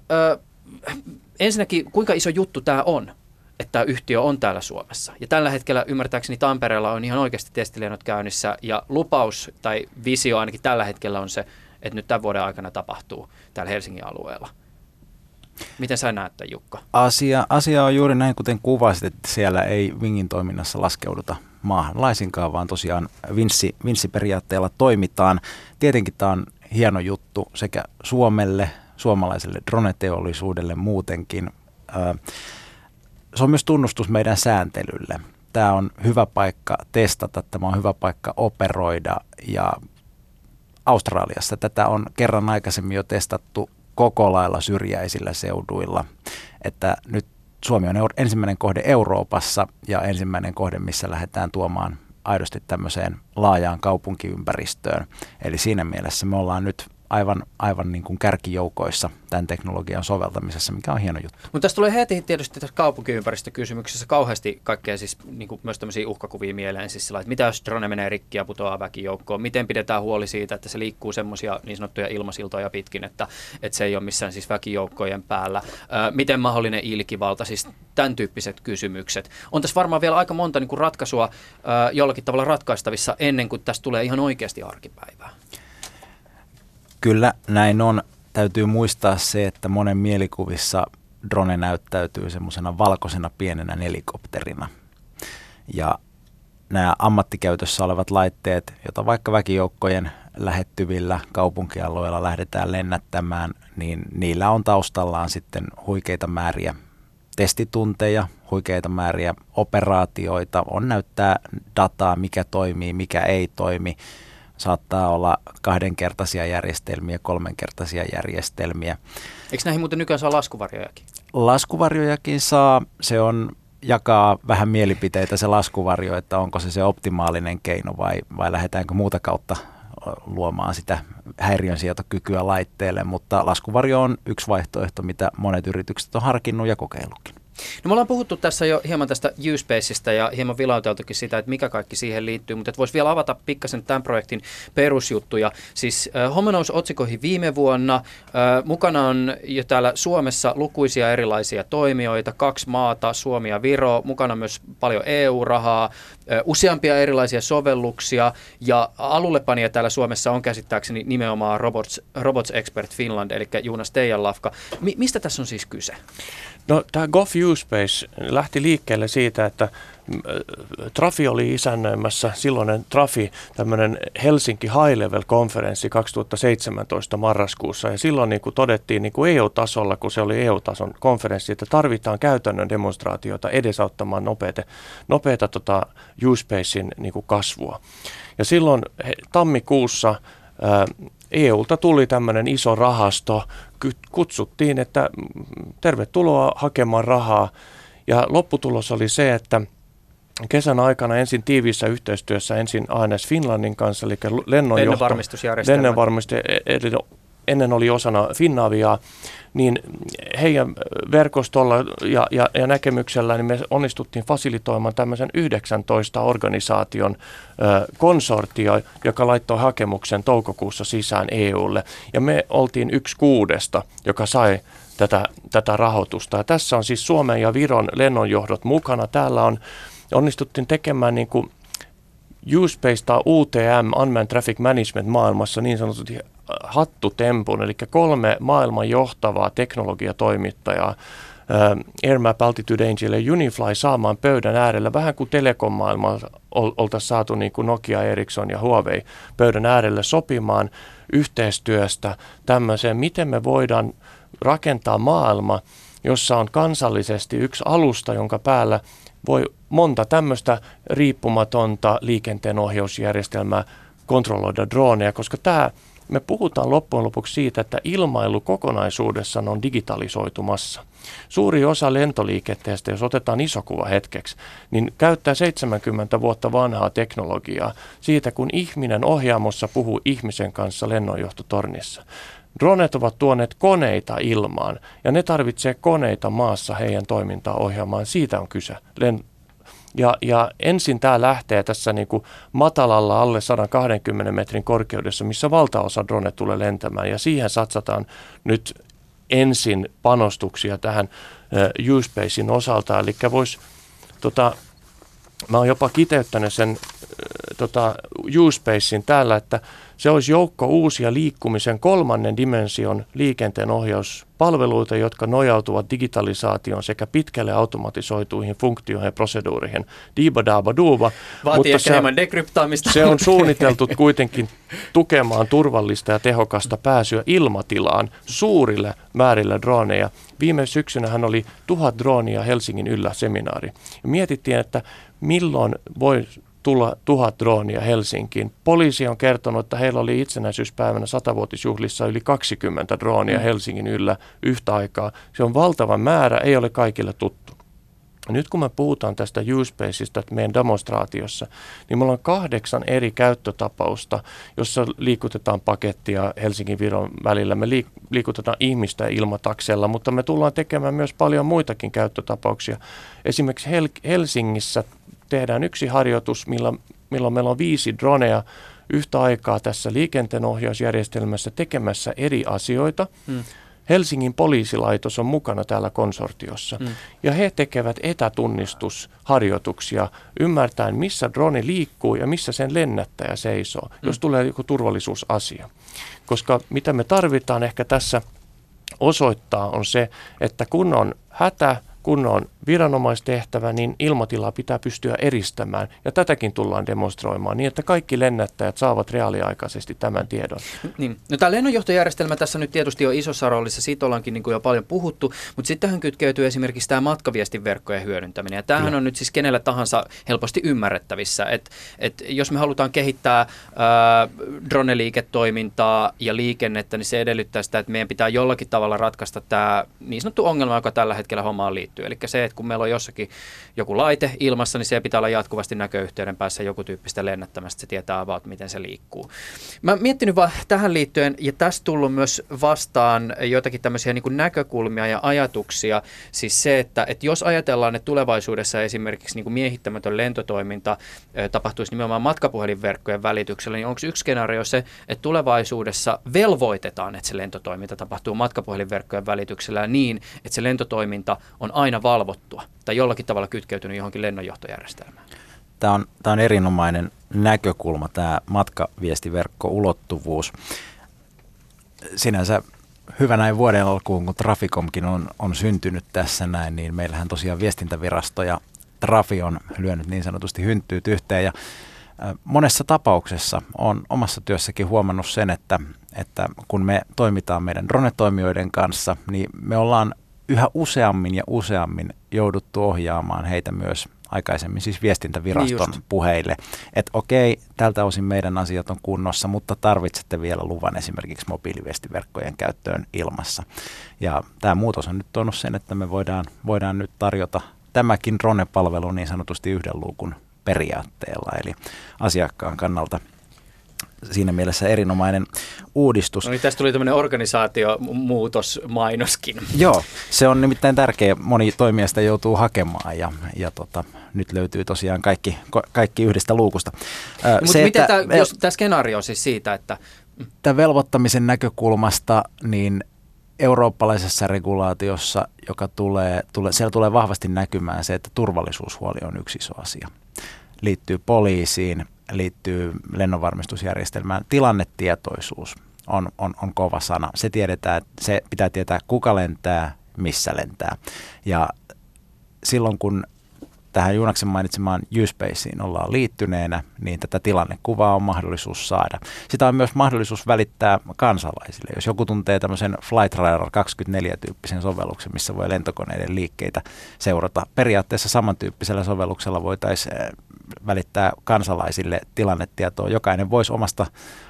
ensinnäkin, kuinka iso juttu tämä on? että tämä yhtiö on täällä Suomessa. Ja tällä hetkellä ymmärtääkseni Tampereella on ihan oikeasti testilennot käynnissä ja lupaus tai visio ainakin tällä hetkellä on se, että nyt tämän vuoden aikana tapahtuu täällä Helsingin alueella. Miten sä näet tämän, Jukka? Asia, asia on juuri näin, kuten kuvasit, että siellä ei Wingin toiminnassa laskeuduta maahan laisinkaan, vaan tosiaan vinssi, vinssiperiaatteella toimitaan. Tietenkin tämä on hieno juttu sekä Suomelle, suomalaiselle droneteollisuudelle muutenkin. Se on myös tunnustus meidän sääntelylle. Tämä on hyvä paikka testata, tämä on hyvä paikka operoida ja Australiassa tätä on kerran aikaisemmin jo testattu koko lailla syrjäisillä seuduilla, että nyt Suomi on ensimmäinen kohde Euroopassa ja ensimmäinen kohde, missä lähdetään tuomaan aidosti tämmöiseen laajaan kaupunkiympäristöön. Eli siinä mielessä me ollaan nyt aivan, aivan niin kuin kärkijoukoissa tämän teknologian soveltamisessa, mikä on hieno juttu. Mutta tässä tulee heti tietysti tässä kaupunkiympäristökysymyksessä kauheasti kaikkea siis niin kuin myös tämmöisiä uhkakuvia mieleen, siis sillä, että mitä jos drone menee rikki ja putoaa väkijoukkoon, miten pidetään huoli siitä, että se liikkuu semmoisia niin sanottuja ilmasiltoja pitkin, että, että se ei ole missään siis väkijoukkojen päällä. Ö, miten mahdollinen ilkivalta, siis tämän tyyppiset kysymykset. On tässä varmaan vielä aika monta niin kuin ratkaisua ö, jollakin tavalla ratkaistavissa ennen kuin tästä tulee ihan oikeasti arkipäivää. Kyllä näin on. Täytyy muistaa se, että monen mielikuvissa drone näyttäytyy semmoisena valkoisena pienenä helikopterina. Ja nämä ammattikäytössä olevat laitteet, joita vaikka väkijoukkojen lähettyvillä kaupunkialueilla lähdetään lennättämään, niin niillä on taustallaan sitten huikeita määriä testitunteja, huikeita määriä operaatioita, on näyttää dataa, mikä toimii, mikä ei toimi saattaa olla kahdenkertaisia järjestelmiä, kolmenkertaisia järjestelmiä. Eikö näihin muuten nykyään saa laskuvarjojakin? Laskuvarjojakin saa. Se on jakaa vähän mielipiteitä se laskuvarjo, että onko se se optimaalinen keino vai, vai lähdetäänkö muuta kautta luomaan sitä häiriönsietokykyä laitteelle, mutta laskuvarjo on yksi vaihtoehto, mitä monet yritykset on harkinnut ja kokeillutkin. No me ollaan puhuttu tässä jo hieman tästä U-Spaceista ja hieman vilauteltukin sitä, että mikä kaikki siihen liittyy, mutta voisi vielä avata pikkasen tämän projektin perusjuttuja. Siis äh, homma nousi otsikoihin viime vuonna. Äh, mukana on jo täällä Suomessa lukuisia erilaisia toimijoita, kaksi maata, Suomi ja Viro, mukana myös paljon EU-rahaa, äh, useampia erilaisia sovelluksia ja alullepanija täällä Suomessa on käsittääkseni nimenomaan Robots, Robots Expert Finland, eli Juunas teidän lafka. Mi- mistä tässä on siis kyse? No tämä Goff U-Space lähti liikkeelle siitä, että mm, Trafi oli isännöimässä, silloinen Trafi, tämmöinen Helsinki High Level konferenssi 2017 marraskuussa. Ja silloin niin kuin todettiin niin kuin EU-tasolla, kun se oli EU-tason konferenssi, että tarvitaan käytännön demonstraatioita edesauttamaan nopeita, nopeita tota U-Spacein niin kuin kasvua. Ja silloin he, tammikuussa ää, EUlta tuli tämmöinen iso rahasto, kutsuttiin, että tervetuloa hakemaan rahaa. Ja lopputulos oli se, että kesän aikana ensin tiiviissä yhteistyössä ensin ANS Finlandin kanssa, eli lennonjohto, lennonvarmistusjärjestelmä. Lennonvarmistus, eli ennen oli osana Finnaviaa, niin heidän verkostolla ja, ja, ja näkemyksellä niin me onnistuttiin fasilitoimaan tämmöisen 19 organisaation ö, konsortio, joka laittoi hakemuksen toukokuussa sisään EUlle. Ja me oltiin yksi kuudesta, joka sai tätä, tätä rahoitusta. Ja tässä on siis Suomen ja Viron lennonjohdot mukana. Täällä on onnistuttiin tekemään niin kuin tai UTM, Unmanned Traffic Management maailmassa niin sanotusti hattutempun, eli kolme maailman johtavaa teknologiatoimittajaa, AirMap, Altitude Angel ja Unifly saamaan pöydän äärellä, vähän kuin telekom-maailma oltaisiin saatu niin kuin Nokia, Ericsson ja Huawei pöydän äärelle sopimaan yhteistyöstä tämmöiseen, miten me voidaan rakentaa maailma, jossa on kansallisesti yksi alusta, jonka päällä voi monta tämmöistä riippumatonta liikenteenohjausjärjestelmää kontrolloida droneja, koska tämä me puhutaan loppujen lopuksi siitä, että ilmailu kokonaisuudessaan on digitalisoitumassa. Suuri osa lentoliikenteestä, jos otetaan iso kuva hetkeksi, niin käyttää 70 vuotta vanhaa teknologiaa siitä, kun ihminen ohjaamossa puhuu ihmisen kanssa lennonjohtotornissa. Dronet ovat tuoneet koneita ilmaan ja ne tarvitsee koneita maassa heidän toimintaa ohjaamaan. Siitä on kyse. Ja, ja ensin tämä lähtee tässä niin kuin matalalla alle 120 metrin korkeudessa, missä valtaosa drone tulee lentämään. Ja siihen satsataan nyt ensin panostuksia tähän U-Spacein osalta. Eli voisi, tota, mä oon jopa kiteyttänyt sen tota, U-Spacein täällä, että se olisi joukko uusia liikkumisen kolmannen dimension liikenteen ohjauspalveluita, jotka nojautuvat digitalisaation sekä pitkälle automatisoituihin funktioihin ja proseduuriin. Diiba duuba. Vaatii mutta se, dekryptaamista. Se on suunniteltu kuitenkin tukemaan turvallista ja tehokasta pääsyä ilmatilaan suurille määrillä droneja. Viime syksynä hän oli tuhat droonia Helsingin yllä seminaari. Mietittiin, että milloin voi tulla tuhat droonia Helsinkiin. Poliisi on kertonut, että heillä oli itsenäisyyspäivänä satavuotisjuhlissa yli 20 droonia mm. Helsingin yllä yhtä aikaa. Se on valtava määrä, ei ole kaikille tuttu. Nyt kun me puhutaan tästä U-Spaceista meidän demonstraatiossa, niin meillä on kahdeksan eri käyttötapausta, jossa liikutetaan pakettia Helsingin Viron välillä. Me liikutetaan ihmistä ilmataksella, mutta me tullaan tekemään myös paljon muitakin käyttötapauksia. Esimerkiksi Hel- Helsingissä tehdään yksi harjoitus, milloin, milloin meillä on viisi droneja yhtä aikaa tässä liikenteenohjausjärjestelmässä tekemässä eri asioita. Hmm. Helsingin poliisilaitos on mukana täällä konsortiossa mm. ja he tekevät etätunnistusharjoituksia ymmärtäen, missä drone liikkuu ja missä sen lennättäjä seisoo, mm. jos tulee joku turvallisuusasia. Koska mitä me tarvitaan ehkä tässä osoittaa on se, että kun on hätä, kun on viranomaistehtävä, niin ilmatilaa pitää pystyä eristämään. Ja tätäkin tullaan demonstroimaan niin, että kaikki lennättäjät saavat reaaliaikaisesti tämän tiedon. Niin. No, tämä lennonjohtojärjestelmä tässä nyt tietysti on isossa roolissa, siitä ollaankin niin kuin jo paljon puhuttu, mutta sitten tähän kytkeytyy esimerkiksi tämä matkaviestinverkkojen hyödyntäminen. Ja tämähän Kyllä. on nyt siis kenellä tahansa helposti ymmärrettävissä, että et jos me halutaan kehittää äh, drone-liiketoimintaa ja liikennettä, niin se edellyttää sitä, että meidän pitää jollakin tavalla ratkaista tämä niin sanottu ongelma, joka tällä hetkellä hommaan liittyy liittyy. Eli se, että kun meillä on jossakin joku laite ilmassa, niin se pitää olla jatkuvasti näköyhteyden päässä joku tyyppistä lennättämästä, se tietää about, miten se liikkuu. Mä miettinyt vaan tähän liittyen, ja tässä tullut myös vastaan joitakin tämmöisiä niin näkökulmia ja ajatuksia, siis se, että, että jos ajatellaan, että tulevaisuudessa esimerkiksi niin miehittämätön lentotoiminta tapahtuisi nimenomaan matkapuhelinverkkojen välityksellä, niin onko yksi skenaario se, että tulevaisuudessa velvoitetaan, että se lentotoiminta tapahtuu matkapuhelinverkkojen välityksellä niin, että se lentotoiminta on aina valvottua tai jollakin tavalla kytkeytynyt johonkin lennonjohtojärjestelmään? Tämä on, tämä on erinomainen näkökulma, tämä matkaviestiverkko-ulottuvuus. Sinänsä hyvä näin vuoden alkuun, kun Traficomkin on, on syntynyt tässä näin, niin meillähän tosiaan viestintävirasto ja Trafi on lyönyt niin sanotusti hynttyyt yhteen. Ja monessa tapauksessa on omassa työssäkin huomannut sen, että, että kun me toimitaan meidän drone-toimijoiden kanssa, niin me ollaan yhä useammin ja useammin jouduttu ohjaamaan heitä myös aikaisemmin siis viestintäviraston niin puheille, että okei, tältä osin meidän asiat on kunnossa, mutta tarvitsette vielä luvan esimerkiksi mobiiliviestiverkkojen käyttöön ilmassa. Ja tämä muutos on nyt tuonut sen, että me voidaan, voidaan nyt tarjota tämäkin drone-palvelu niin sanotusti yhden luukun periaatteella, eli asiakkaan kannalta – siinä mielessä erinomainen uudistus. No niin, tästä tuli tämmöinen organisaatiomuutosmainoskin. Joo, se on nimittäin tärkeä. Moni toimijasta joutuu hakemaan ja, ja tota, nyt löytyy tosiaan kaikki, kaikki yhdestä luukusta. No, mutta miten tämä, jos tämä skenaario siis siitä, että... Tämän velvoittamisen näkökulmasta, niin eurooppalaisessa regulaatiossa, joka tulee, tulee, siellä tulee vahvasti näkymään se, että turvallisuushuoli on yksi iso asia. Liittyy poliisiin, liittyy lennonvarmistusjärjestelmään. Tilannetietoisuus on, on, on kova sana. Se tiedetään, se pitää tietää kuka lentää, missä lentää. Ja silloin kun tähän Juunaksen mainitsemaan U-Spaceen ollaan liittyneenä, niin tätä tilannekuvaa on mahdollisuus saada. Sitä on myös mahdollisuus välittää kansalaisille. Jos joku tuntee tämmöisen Flight Radar 24-tyyppisen sovelluksen, missä voi lentokoneiden liikkeitä seurata, periaatteessa samantyyppisellä sovelluksella voitaisiin eh, välittää kansalaisille tilannetietoa. Jokainen voisi omasta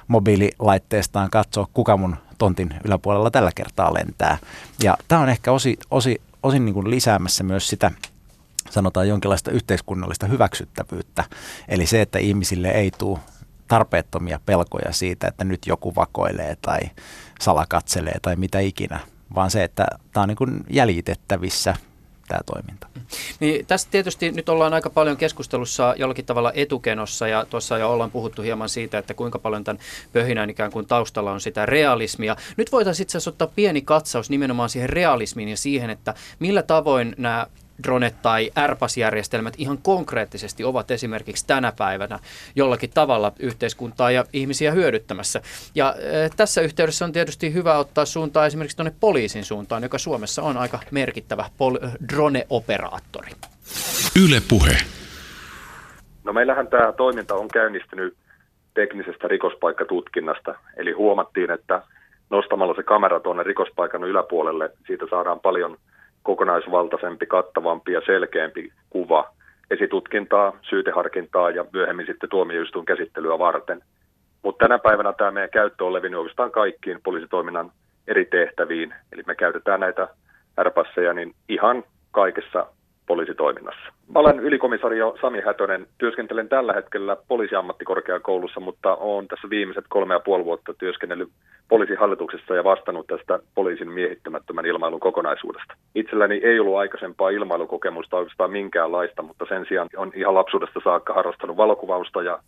mobiililaitteestaan katsoa, kuka mun tontin yläpuolella tällä kertaa lentää. Ja tämä on ehkä osi, osi, osin niin kuin lisäämässä myös sitä sanotaan jonkinlaista yhteiskunnallista hyväksyttävyyttä. Eli se, että ihmisille ei tule tarpeettomia pelkoja siitä, että nyt joku vakoilee tai salakatselee tai mitä ikinä, vaan se, että tämä on niin jäljitettävissä tämä toiminta. Niin, tässä tietysti nyt ollaan aika paljon keskustelussa jollakin tavalla etukenossa ja tuossa jo ollaan puhuttu hieman siitä, että kuinka paljon tämän pöhinän ikään kuin taustalla on sitä realismia. Nyt voitaisiin itse asiassa ottaa pieni katsaus nimenomaan siihen realismiin ja siihen, että millä tavoin nämä dronet tai AirPass-järjestelmät ihan konkreettisesti ovat esimerkiksi tänä päivänä jollakin tavalla yhteiskuntaa ja ihmisiä hyödyttämässä. Ja äh, tässä yhteydessä on tietysti hyvä ottaa suuntaa esimerkiksi tuonne poliisin suuntaan, joka Suomessa on aika merkittävä pol- drone-operaattori. Yle Puhe. No meillähän tämä toiminta on käynnistynyt teknisestä rikospaikkatutkinnasta, eli huomattiin, että nostamalla se kamera tuonne rikospaikan yläpuolelle, siitä saadaan paljon – kokonaisvaltaisempi, kattavampi ja selkeämpi kuva esitutkintaa, syyteharkintaa ja myöhemmin sitten tuomioistuin käsittelyä varten. Mutta tänä päivänä tämä meidän käyttö on levinnyt oikeastaan kaikkiin poliisitoiminnan eri tehtäviin. Eli me käytetään näitä R-passeja niin ihan kaikessa poliisitoiminnassa. Mä olen ylikomisario Sami Hätönen. Työskentelen tällä hetkellä poliisiammattikorkeakoulussa, mutta olen tässä viimeiset kolme ja puoli vuotta työskennellyt poliisihallituksessa ja vastannut tästä poliisin miehittämättömän ilmailun kokonaisuudesta. Itselläni ei ollut aikaisempaa ilmailukokemusta oikeastaan minkäänlaista, mutta sen sijaan on ihan lapsuudesta saakka harrastanut valokuvausta ja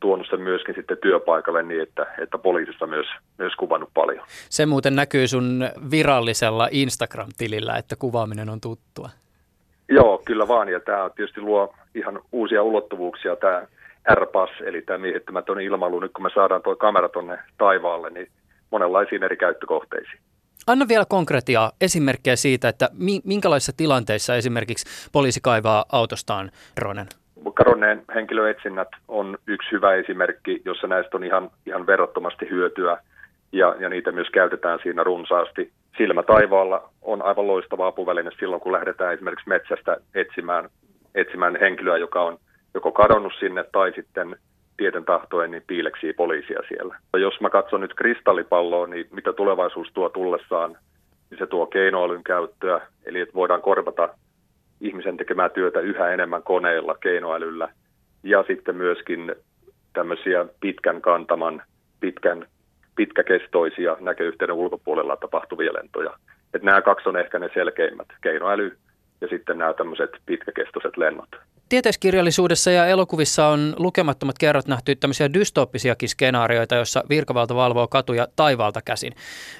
tuonut sen myöskin sitten työpaikalle niin, että, että poliisissa myös, myös kuvannut paljon. Se muuten näkyy sun virallisella Instagram-tilillä, että kuvaaminen on tuttua. Joo, kyllä vaan. Ja tämä tietysti luo ihan uusia ulottuvuuksia, tämä R-pass, eli tämä miehittämätön ilmailu. Nyt kun me saadaan tuo kamera tuonne taivaalle, niin monenlaisiin eri käyttökohteisiin. Anna vielä konkretiaa, esimerkkejä siitä, että minkälaisissa tilanteissa esimerkiksi poliisi kaivaa autostaan dronen? Kadonneen henkilöetsinnät on yksi hyvä esimerkki, jossa näistä on ihan, ihan verrattomasti hyötyä ja, ja niitä myös käytetään siinä runsaasti. Silmä taivaalla on aivan loistava apuväline silloin, kun lähdetään esimerkiksi metsästä etsimään, etsimään henkilöä, joka on joko kadonnut sinne tai sitten tieten tahtoen niin piileksii poliisia siellä. Jos mä katson nyt kristallipalloa, niin mitä tulevaisuus tuo tullessaan, niin se tuo keinoälyn käyttöä, eli että voidaan korvata ihmisen tekemää työtä yhä enemmän koneilla, keinoälyllä ja sitten myöskin tämmöisiä pitkän kantaman, pitkän, pitkäkestoisia näköyhteyden ulkopuolella tapahtuvia lentoja. Et nämä kaksi on ehkä ne selkeimmät, keinoäly ja sitten nämä tämmöiset pitkäkestoiset lennot tieteiskirjallisuudessa ja elokuvissa on lukemattomat kerrat nähty tämmöisiä dystooppisiakin skenaarioita, joissa virkavalta valvoo katuja taivaalta käsin.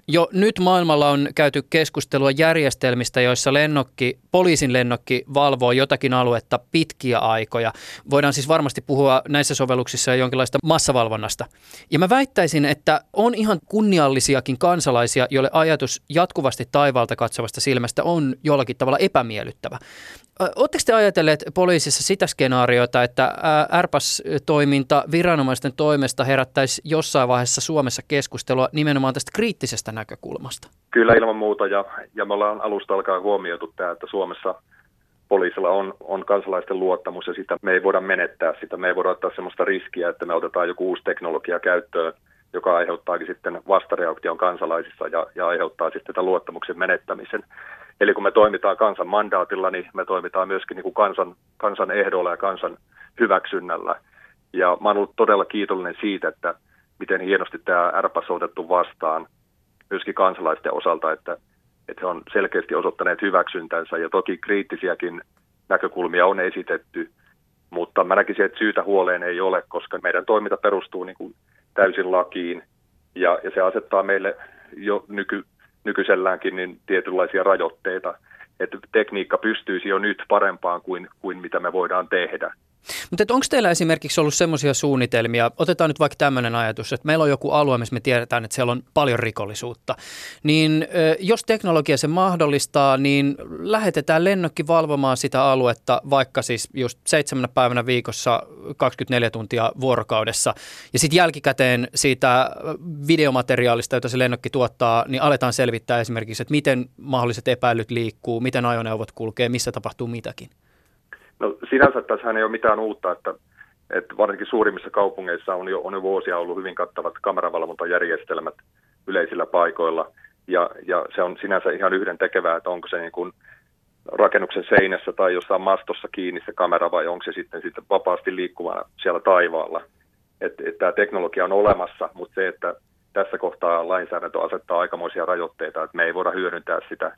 Jo nyt maailmalla on käyty keskustelua järjestelmistä, joissa lennokki, poliisin lennokki valvoo jotakin aluetta pitkiä aikoja. Voidaan siis varmasti puhua näissä sovelluksissa jonkinlaista massavalvonnasta. Ja mä väittäisin, että on ihan kunniallisiakin kansalaisia, joille ajatus jatkuvasti taivaalta katsovasta silmästä on jollakin tavalla epämiellyttävä. Oletteko te ajatelleet poliisissa sitä skenaariota, että RPAS-toiminta viranomaisten toimesta herättäisi jossain vaiheessa Suomessa keskustelua nimenomaan tästä kriittisestä näkökulmasta? Kyllä ilman muuta, ja, ja me ollaan alusta alkaen huomioitu tämä, että Suomessa poliisilla on, on kansalaisten luottamus, ja sitä me ei voida menettää sitä. Me ei voida ottaa sellaista riskiä, että me otetaan joku uusi teknologia käyttöön, joka aiheuttaakin sitten vastareaktion kansalaisissa ja, ja aiheuttaa sitten tätä luottamuksen menettämisen. Eli kun me toimitaan kansan mandaatilla, niin me toimitaan myöskin niin kuin kansan, kansan ehdolla ja kansan hyväksynnällä. Ja mä oon ollut todella kiitollinen siitä, että miten hienosti tämä RPAS on otettu vastaan myöskin kansalaisten osalta, että, että he on selkeästi osoittaneet hyväksyntänsä ja toki kriittisiäkin näkökulmia on esitetty, mutta mä näkisin, että syytä huoleen ei ole, koska meidän toiminta perustuu niin kuin täysin lakiin ja, ja se asettaa meille jo nyky, nykyiselläänkin niin tietynlaisia rajoitteita, että tekniikka pystyisi jo nyt parempaan kuin, kuin mitä me voidaan tehdä. Mutta onko teillä esimerkiksi ollut semmoisia suunnitelmia, otetaan nyt vaikka tämmöinen ajatus, että meillä on joku alue, missä me tiedetään, että siellä on paljon rikollisuutta, niin jos teknologia se mahdollistaa, niin lähetetään lennokki valvomaan sitä aluetta vaikka siis just seitsemänä päivänä viikossa 24 tuntia vuorokaudessa, ja sitten jälkikäteen siitä videomateriaalista, jota se lennokki tuottaa, niin aletaan selvittää esimerkiksi, että miten mahdolliset epäilyt liikkuu, miten ajoneuvot kulkee, missä tapahtuu mitäkin. No sinänsä tässä ei ole mitään uutta, että, että varsinkin suurimmissa kaupungeissa on jo, on jo vuosia ollut hyvin kattavat kameravalvontajärjestelmät yleisillä paikoilla. Ja, ja se on sinänsä ihan yhden tekevää, että onko se niin kuin rakennuksen seinässä tai jossain mastossa kiinni se kamera vai onko se sitten, sitten vapaasti liikkuvana siellä taivaalla. Että et tämä teknologia on olemassa, mutta se, että tässä kohtaa lainsäädäntö asettaa aikamoisia rajoitteita, että me ei voida hyödyntää sitä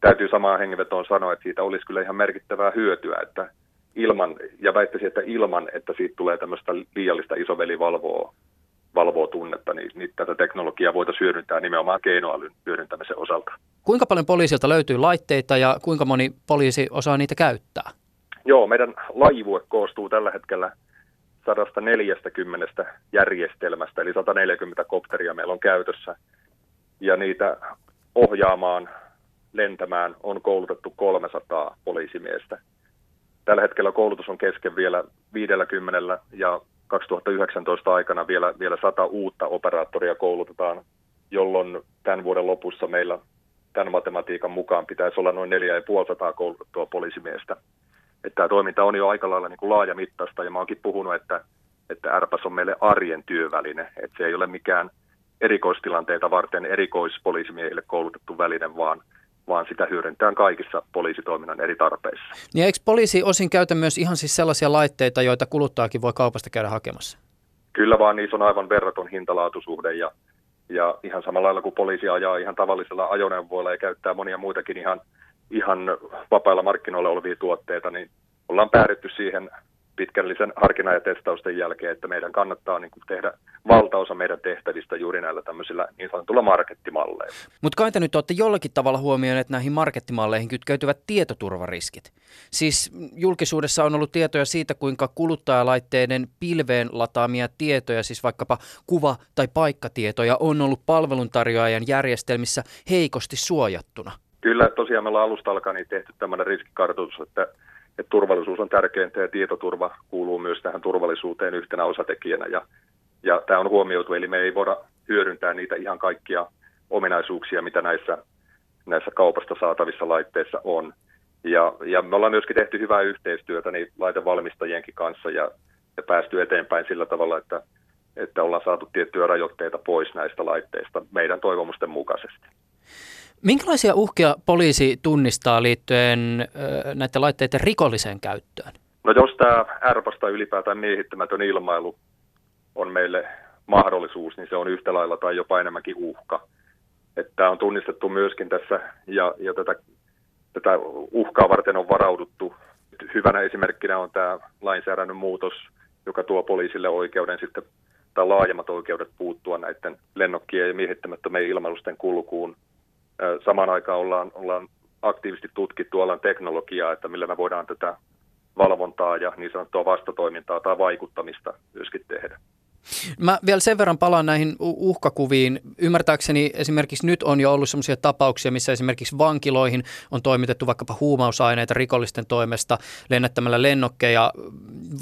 täytyy samaan hengenvetoon sanoa, että siitä olisi kyllä ihan merkittävää hyötyä, että ilman, ja väittäisin, että ilman, että siitä tulee tämmöistä liiallista isovelivalvoa valvoo tunnetta, niin, niin tätä teknologiaa voitaisiin hyödyntää nimenomaan keinoälyn hyödyntämisen osalta. Kuinka paljon poliisilta löytyy laitteita ja kuinka moni poliisi osaa niitä käyttää? Joo, meidän laivue koostuu tällä hetkellä 140 järjestelmästä, eli 140 kopteria meillä on käytössä, ja niitä ohjaamaan lentämään on koulutettu 300 poliisimiestä. Tällä hetkellä koulutus on kesken vielä 50 ja 2019 aikana vielä, vielä 100 uutta operaattoria koulutetaan, jolloin tämän vuoden lopussa meillä tämän matematiikan mukaan pitäisi olla noin 4500 koulutettua poliisimiestä. Että tämä toiminta on jo aika lailla niin kuin laajamittaista ja mä oonkin puhunut, että, että RPAS on meille arjen työväline, että se ei ole mikään erikoistilanteita varten erikoispoliisimiehille koulutettu väline, vaan – vaan sitä hyödyntää kaikissa poliisitoiminnan eri tarpeissa. Niin eikö poliisi osin käytä myös ihan siis sellaisia laitteita, joita kuluttajaakin voi kaupasta käydä hakemassa? Kyllä vaan niissä on aivan verraton hintalaatusuhde ja, ja ihan samalla lailla kuin poliisi ajaa ihan tavallisella ajoneuvoilla ja käyttää monia muitakin ihan, ihan vapailla markkinoilla olevia tuotteita, niin ollaan päädytty siihen pitkällisen harkinnan ja testausten jälkeen, että meidän kannattaa niin kuin tehdä valtaosa meidän tehtävistä juuri näillä tämmöisillä niin sanotulla markettimalleilla. Mutta kai te nyt olette jollakin tavalla huomioineet näihin markettimalleihin kytkeytyvät tietoturvariskit. Siis julkisuudessa on ollut tietoja siitä, kuinka kuluttajalaitteiden pilveen lataamia tietoja, siis vaikkapa kuva- tai paikkatietoja, on ollut palveluntarjoajan järjestelmissä heikosti suojattuna. Kyllä, tosiaan me ollaan alusta alkaen niin tehty tämmöinen riskikartoitus, että että turvallisuus on tärkeintä ja tietoturva kuuluu myös tähän turvallisuuteen yhtenä osatekijänä. Ja, ja tämä on huomioitu, eli me ei voida hyödyntää niitä ihan kaikkia ominaisuuksia, mitä näissä, näissä kaupasta saatavissa laitteissa on. Ja, ja me ollaan myöskin tehty hyvää yhteistyötä niin laitevalmistajienkin kanssa ja, ja päästy eteenpäin sillä tavalla, että, että ollaan saatu tiettyjä rajoitteita pois näistä laitteista meidän toivomusten mukaisesti. Minkälaisia uhkia poliisi tunnistaa liittyen näiden laitteiden rikolliseen käyttöön? No jos tämä tai ylipäätään miehittämätön ilmailu on meille mahdollisuus, niin se on yhtä lailla tai jopa enemmänkin uhka. Tämä on tunnistettu myöskin tässä ja, ja tätä, tätä uhkaa varten on varauduttu. Hyvänä esimerkkinä on tämä lainsäädännön muutos, joka tuo poliisille oikeuden sitten tai laajemmat oikeudet puuttua näiden lennokkien ja miehittämättömien ilmailusten kulkuun. Samaan aikaan ollaan, ollaan aktiivisesti tutkittu alan teknologiaa, että millä me voidaan tätä valvontaa ja niin sanottua vastatoimintaa tai vaikuttamista myöskin tehdä. Mä vielä sen verran palaan näihin uhkakuviin. Ymmärtääkseni esimerkiksi nyt on jo ollut sellaisia tapauksia, missä esimerkiksi vankiloihin on toimitettu vaikkapa huumausaineita rikollisten toimesta lennättämällä lennokkeja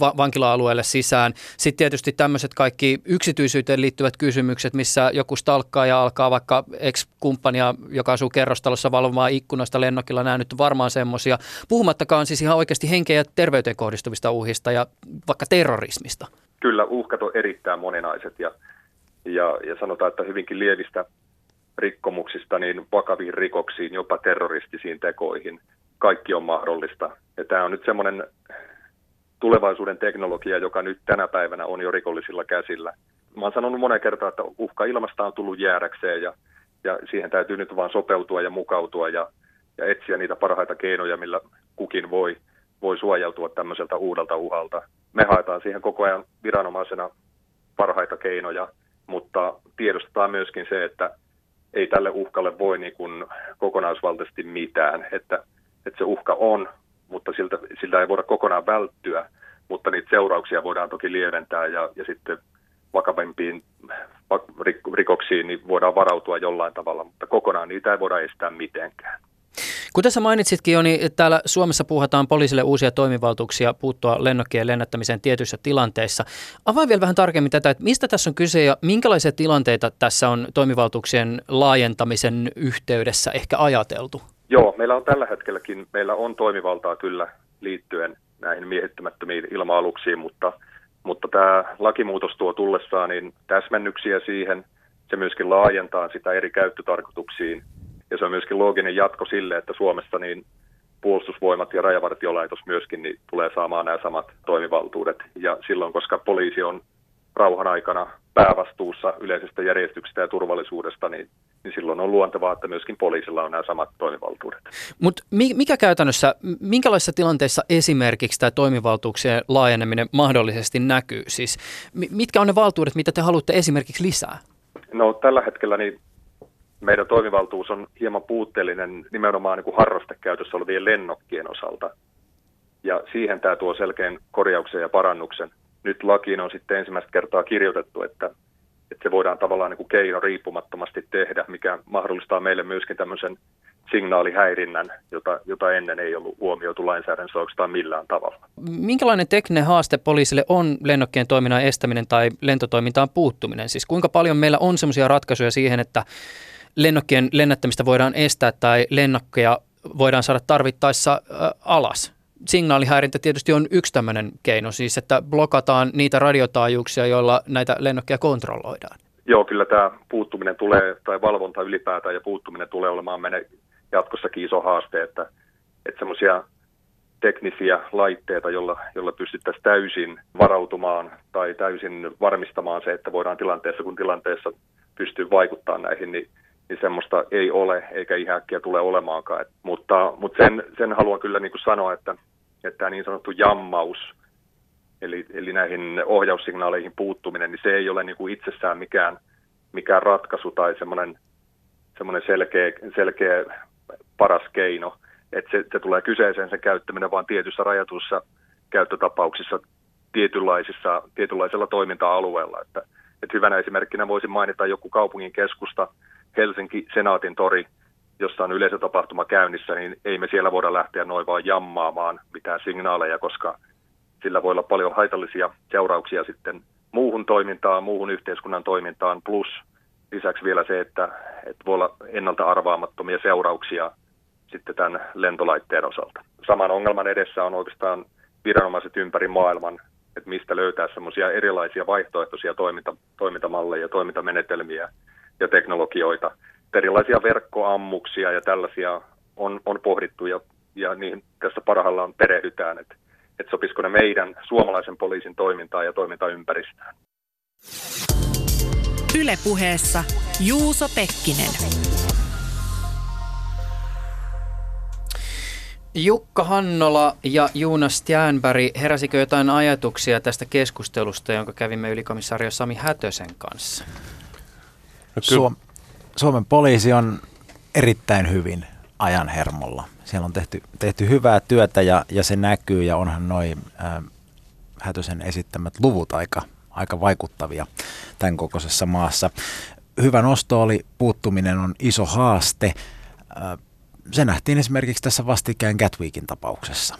va- vankila-alueelle sisään. Sitten tietysti tämmöiset kaikki yksityisyyteen liittyvät kysymykset, missä joku stalkkaaja alkaa vaikka ex-kumppania, joka asuu kerrostalossa valvomaan ikkunasta lennokilla, nämä nyt varmaan semmoisia. Puhumattakaan siis ihan oikeasti henkeä ja terveyteen kohdistuvista uhista ja vaikka terrorismista kyllä uhkat on erittäin moninaiset ja, ja, ja sanotaan, että hyvinkin lievistä rikkomuksista niin vakaviin rikoksiin, jopa terroristisiin tekoihin. Kaikki on mahdollista. Ja tämä on nyt semmoinen tulevaisuuden teknologia, joka nyt tänä päivänä on jo rikollisilla käsillä. Mä oon sanonut monen kertaan, että uhka ilmasta on tullut jäädäkseen ja, ja siihen täytyy nyt vaan sopeutua ja mukautua ja, ja etsiä niitä parhaita keinoja, millä kukin voi, voi suojautua tämmöiseltä uudelta uhalta me haetaan siihen koko ajan viranomaisena parhaita keinoja, mutta tiedostetaan myöskin se, että ei tälle uhkalle voi niin kuin kokonaisvaltaisesti mitään, että, että se uhka on, mutta siltä, siltä ei voida kokonaan välttyä, mutta niitä seurauksia voidaan toki lieventää ja, ja sitten vakavimpiin rikoksiin niin voidaan varautua jollain tavalla, mutta kokonaan niitä ei voida estää mitenkään. Kun tässä mainitsitkin jo, niin täällä Suomessa puhutaan poliisille uusia toimivaltuuksia puuttua lennokkien lennättämiseen tietyissä tilanteissa. Avaa vielä vähän tarkemmin tätä, että mistä tässä on kyse ja minkälaisia tilanteita tässä on toimivaltuuksien laajentamisen yhteydessä ehkä ajateltu? Joo, meillä on tällä hetkelläkin, meillä on toimivaltaa kyllä liittyen näihin miehittämättömiin ilma-aluksiin, mutta, mutta tämä lakimuutos tuo tullessaan niin täsmennyksiä siihen. Se myöskin laajentaa sitä eri käyttötarkoituksiin ja se on myöskin looginen jatko sille, että Suomessa niin puolustusvoimat ja rajavartiolaitos myöskin niin tulee saamaan nämä samat toimivaltuudet. Ja silloin, koska poliisi on rauhan aikana päävastuussa yleisestä järjestyksestä ja turvallisuudesta, niin, niin silloin on luontevaa, että myöskin poliisilla on nämä samat toimivaltuudet. Mutta mikä käytännössä, minkälaisissa tilanteissa esimerkiksi tämä toimivaltuuksien laajeneminen mahdollisesti näkyy? Siis mitkä on ne valtuudet, mitä te haluatte esimerkiksi lisää? No tällä hetkellä niin meidän toimivaltuus on hieman puutteellinen nimenomaan niin kuin harrastekäytössä olevien lennokkien osalta. Ja siihen tämä tuo selkeän korjauksen ja parannuksen. Nyt lakiin on sitten ensimmäistä kertaa kirjoitettu, että, että se voidaan tavallaan niin kuin keino riippumattomasti tehdä, mikä mahdollistaa meille myöskin tämmöisen signaalihäirinnän, jota, jota ennen ei ollut huomioitu lainsäädännössä oikeastaan millään tavalla. Minkälainen tekninen haaste poliisille on lennokkien toiminnan estäminen tai lentotoimintaan puuttuminen? Siis kuinka paljon meillä on sellaisia ratkaisuja siihen, että lennokkien lennättämistä voidaan estää tai lennokkeja voidaan saada tarvittaessa alas. Signaalihäirintä tietysti on yksi tämmöinen keino, siis että blokataan niitä radiotaajuuksia, joilla näitä lennokkeja kontrolloidaan. Joo, kyllä tämä puuttuminen tulee, tai valvonta ylipäätään ja puuttuminen tulee olemaan meidän jatkossakin iso haaste, että, että semmoisia teknisiä laitteita, jolla, jolla pystyttäisiin täysin varautumaan tai täysin varmistamaan se, että voidaan tilanteessa kun tilanteessa pystyy vaikuttamaan näihin, niin niin semmoista ei ole, eikä ihan äkkiä tule olemaankaan. Et, mutta mutta sen, sen haluan kyllä niin kuin sanoa, että, että tämä niin sanottu jammaus, eli, eli näihin ohjaussignaaleihin puuttuminen, niin se ei ole niin kuin itsessään mikään, mikään ratkaisu tai semmoinen, semmoinen selkeä, selkeä paras keino. Että se, se tulee kyseeseen sen käyttäminen vain tietyissä rajatuissa käyttötapauksissa tietynlaisissa, tietynlaisella toiminta-alueella. Että, että hyvänä esimerkkinä voisin mainita joku kaupungin keskusta, Helsinki Senaatin tori, jossa on yleisötapahtuma käynnissä, niin ei me siellä voida lähteä noin vaan jammaamaan mitään signaaleja, koska sillä voi olla paljon haitallisia seurauksia sitten muuhun toimintaan, muuhun yhteiskunnan toimintaan, plus lisäksi vielä se, että, että voi olla ennalta arvaamattomia seurauksia sitten tämän lentolaitteen osalta. Saman ongelman edessä on oikeastaan viranomaiset ympäri maailman, että mistä löytää semmoisia erilaisia vaihtoehtoisia toiminta, toimintamalleja, toimintamenetelmiä, ja teknologioita, erilaisia verkkoammuksia ja tällaisia on, on pohdittu ja, ja niin tässä parhaillaan perehdytään, että, että sopisiko ne meidän suomalaisen poliisin toimintaa ja toimintaympäristöön. Ylepuheessa Juuso Pekkinen. Jukka Hannola ja Juuna Stjernberg, heräsikö jotain ajatuksia tästä keskustelusta, jonka kävimme ylikomissario Sami Hätösen kanssa? Suom- Suomen poliisi on erittäin hyvin ajan hermolla. Siellä on tehty, tehty hyvää työtä ja, ja se näkyy ja onhan noin äh, Hätösen esittämät luvut aika, aika vaikuttavia tämän kokoisessa maassa. Hyvä nosto oli, puuttuminen on iso haaste. Äh, se nähtiin esimerkiksi tässä vastikään Gatwickin tapauksessa.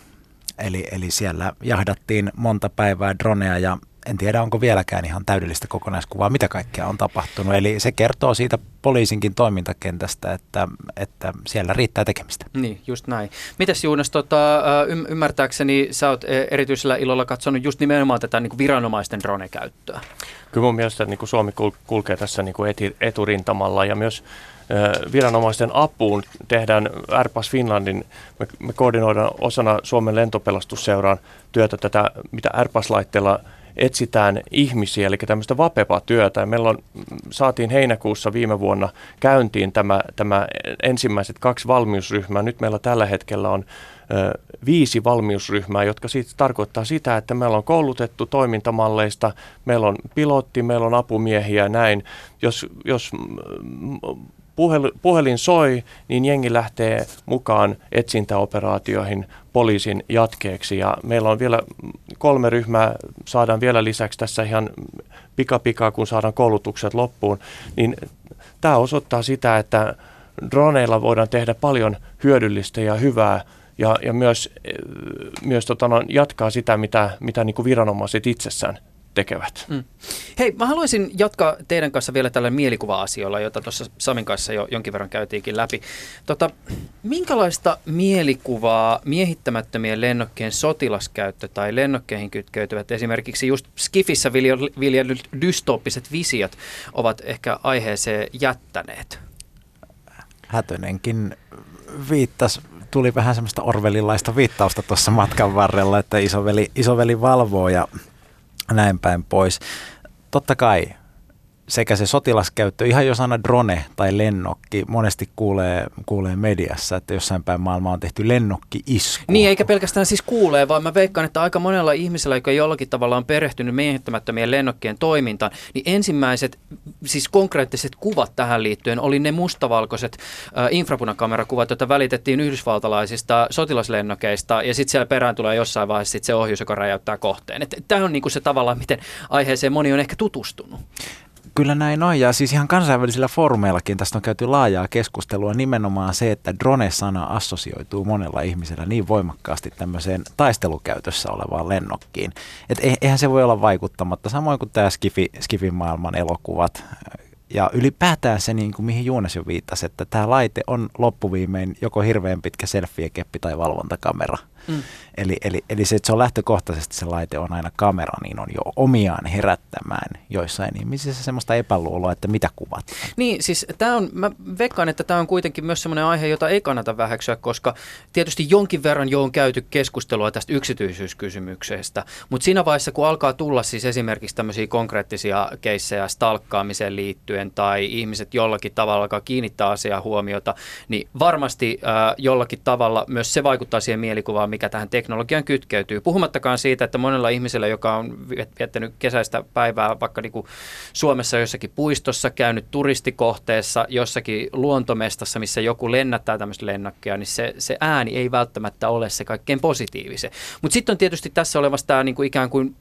Eli, eli siellä jahdattiin monta päivää dronea ja en tiedä onko vieläkään ihan täydellistä kokonaiskuvaa, mitä kaikkea on tapahtunut. Eli se kertoo siitä poliisinkin toimintakentästä, että, että siellä riittää tekemistä. Niin, just näin. Mites Juunas, tota, ymmärtääkseni sä oot e, erityisellä ilolla katsonut just nimenomaan tätä niin kuin viranomaisten drone-käyttöä? Kyllä mun mielestä niin kuin Suomi kulkee tässä niin kuin eturintamalla ja myös viranomaisten apuun tehdään Airpass Finlandin, me, me koordinoidaan osana Suomen lentopelastusseuraan työtä tätä, mitä Airpass-laitteella etsitään ihmisiä, eli tämmöistä vapepa-työtä. Meillä on, saatiin heinäkuussa viime vuonna käyntiin tämä, tämä ensimmäiset kaksi valmiusryhmää. Nyt meillä tällä hetkellä on ö, viisi valmiusryhmää, jotka siitä tarkoittaa sitä, että meillä on koulutettu toimintamalleista, meillä on pilotti, meillä on apumiehiä ja näin. Jos, jos puhel, puhelin soi, niin jengi lähtee mukaan etsintäoperaatioihin poliisin jatkeeksi. Ja meillä on vielä kolme ryhmää, saadaan vielä lisäksi tässä ihan pikapikaa, kun saadaan koulutukset loppuun. Niin tämä osoittaa sitä, että droneilla voidaan tehdä paljon hyödyllistä ja hyvää ja, ja myös, myös tota, no, jatkaa sitä, mitä, mitä niin kuin viranomaiset itsessään tekevät. Mm. Hei, mä haluaisin jatkaa teidän kanssa vielä tällä mielikuva-asioilla, jota tuossa Samin kanssa jo jonkin verran käytiinkin läpi. Tota, minkälaista mielikuvaa miehittämättömien lennokkien sotilaskäyttö tai lennokkeihin kytkeytyvät esimerkiksi just Skifissä viljelyt dystooppiset visiot ovat ehkä aiheeseen jättäneet? Hätönenkin viittasi tuli vähän semmoista orvelilaista viittausta tuossa matkan varrella, että isoveli, isoveli valvoo ja näin päin pois. Totta kai sekä se sotilaskäyttö, ihan jo sana drone tai lennokki, monesti kuulee, kuulee mediassa, että jossain päin maailmaa on tehty lennokki-isku. Niin, eikä pelkästään siis kuulee, vaan mä veikkaan, että aika monella ihmisellä, joka jollakin tavalla on perehtynyt miehittämättömien lennokkien toimintaan, niin ensimmäiset, siis konkreettiset kuvat tähän liittyen oli ne mustavalkoiset äh, infrapunakamerakuvat, joita välitettiin yhdysvaltalaisista sotilaslennokeista, ja sitten siellä perään tulee jossain vaiheessa sit se ohjus, joka räjäyttää kohteen. Tämä on niinku se tavallaan, miten aiheeseen moni on ehkä tutustunut. Kyllä näin on, ja siis ihan kansainvälisillä foorumeillakin tästä on käyty laajaa keskustelua nimenomaan se, että drone-sana assosioituu monella ihmisellä niin voimakkaasti tämmöiseen taistelukäytössä olevaan lennokkiin. Että eihän se voi olla vaikuttamatta, samoin kuin tämä Skifi, Skifin maailman elokuvat, ja ylipäätään se, niin kuin mihin Juunas jo viittasi, että tämä laite on loppuviimein joko hirveän pitkä selfie-keppi tai valvontakamera. Mm. Eli, eli, eli se, että se on lähtökohtaisesti se laite on aina kamera, niin on jo omiaan herättämään joissain ihmisissä semmoista epäluuloa, että mitä kuvat. Niin, siis tämä on, mä veikkaan, että tämä on kuitenkin myös semmoinen aihe, jota ei kannata väheksyä, koska tietysti jonkin verran jo on käyty keskustelua tästä yksityisyyskysymyksestä, mutta siinä vaiheessa, kun alkaa tulla siis esimerkiksi tämmöisiä konkreettisia keissejä stalkkaamiseen liittyen tai ihmiset jollakin tavalla alkaa kiinnittää asiaa huomiota, niin varmasti äh, jollakin tavalla myös se vaikuttaa siihen mielikuvaan, mikä tähän teknologiaan kytkeytyy. Puhumattakaan siitä, että monella ihmisellä, joka on viettänyt kesäistä päivää vaikka niin kuin Suomessa jossakin puistossa, käynyt turistikohteessa, jossakin luontomestassa, missä joku lennättää tämmöistä lennokkia, niin se, se ääni ei välttämättä ole se kaikkein positiivisen. Mutta sitten on tietysti tässä olevassa tämä niin kuin ikään kuin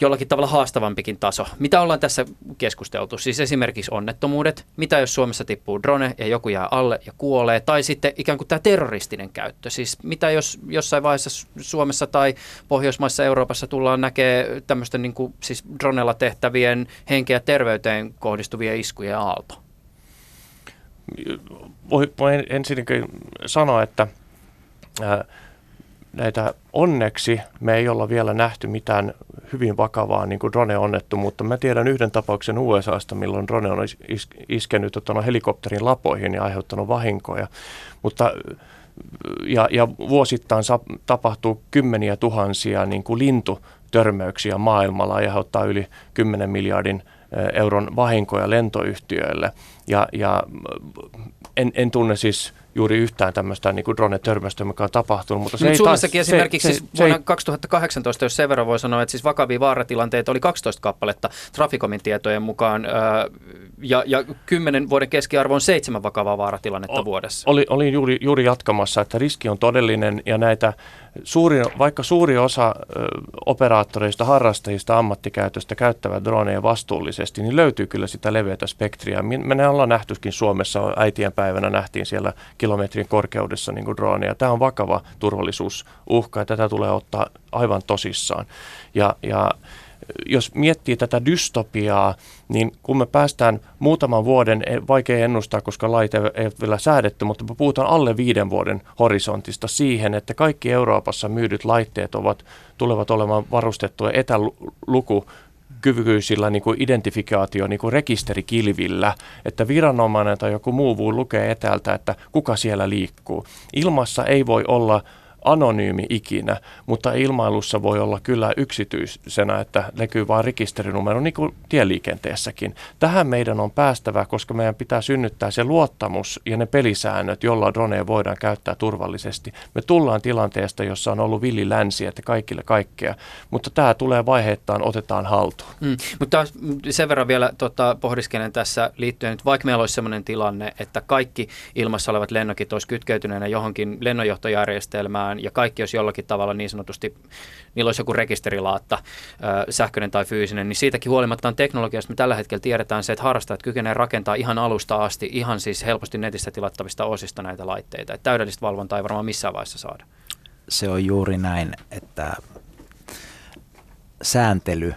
jollakin tavalla haastavampikin taso. Mitä ollaan tässä keskusteltu? Siis esimerkiksi onnettomuudet. Mitä jos Suomessa tippuu drone ja joku jää alle ja kuolee? Tai sitten ikään kuin tämä terroristinen käyttö. Siis mitä jos jossain vaiheessa Suomessa tai Pohjoismaissa Euroopassa tullaan näkee tämmöisten niin kuin, siis dronella tehtävien henkeä terveyteen kohdistuvia iskuja aalto? Voi, voi ensinnäkin sanoa, että ää, näitä onneksi me ei olla vielä nähty mitään hyvin vakavaa niin kuin drone-onnettomuutta. Mä tiedän yhden tapauksen USAsta, milloin drone on iskenyt tota, helikopterin lapoihin ja aiheuttanut vahinkoja. Mutta ja, ja vuosittain sa, tapahtuu kymmeniä tuhansia niin kuin lintutörmäyksiä maailmalla ja aiheuttaa yli 10 miljardin euron vahinkoja lentoyhtiöille. Ja, ja en, en tunne siis juuri yhtään tämmöistä niin kuin drone-törmästä, mikä on tapahtunut. Mutta se Mut Suomessakin taas, esimerkiksi se, siis se, vuonna se 2018, jos sen verran voi sanoa, että siis vakavia vaaratilanteita oli 12 kappaletta Traficomin tietojen mukaan, ja, ja 10 vuoden keskiarvo on seitsemän vakavaa vaaratilannetta o, vuodessa. Oli, oli juuri, juuri jatkamassa, että riski on todellinen, ja näitä suuri, vaikka suuri osa operaattoreista, harrastajista, ammattikäytöstä käyttävät droneja vastuullisesti, niin löytyy kyllä sitä leveätä spektriä. Me ne ollaan nähtykin Suomessa, äitien päivänä nähtiin siellä kilometrin korkeudessa niin kuin droneja. Tämä on vakava turvallisuusuhka ja tätä tulee ottaa aivan tosissaan. Ja, ja jos miettii tätä dystopiaa, niin kun me päästään muutaman vuoden, e, vaikea ennustaa, koska lait ei ole vielä säädetty, mutta me puhutaan alle viiden vuoden horisontista siihen, että kaikki Euroopassa myydyt laitteet ovat, tulevat olemaan varustettuja etäluku kyvykyisillä niin kuin identifikaatio niin kuin rekisterikilvillä, että viranomainen tai joku muu voi lukea etäältä, että kuka siellä liikkuu. Ilmassa ei voi olla anonyymi ikinä, mutta ilmailussa voi olla kyllä yksityisenä, että näkyy vain rekisterinumero, niin kuin tieliikenteessäkin. Tähän meidän on päästävä, koska meidän pitää synnyttää se luottamus ja ne pelisäännöt, jolla droneja voidaan käyttää turvallisesti. Me tullaan tilanteesta, jossa on ollut villi länsi, että kaikille kaikkea, mutta tämä tulee vaiheittain, otetaan haltuun. Mm, mutta sen verran vielä tota, pohdiskelen tässä liittyen, että vaikka meillä olisi sellainen tilanne, että kaikki ilmassa olevat lennokit olisi kytkeytyneenä johonkin lennonjohtojärjestelmään, tekemään ja kaikki olisi jollakin tavalla niin sanotusti, niillä olisi joku rekisterilaatta, sähköinen tai fyysinen, niin siitäkin huolimatta on teknologiasta, me tällä hetkellä tiedetään se, että harrastajat kykenevät rakentaa ihan alusta asti, ihan siis helposti netistä tilattavista osista näitä laitteita. Että täydellistä valvontaa ei varmaan missään vaiheessa saada. Se on juuri näin, että sääntely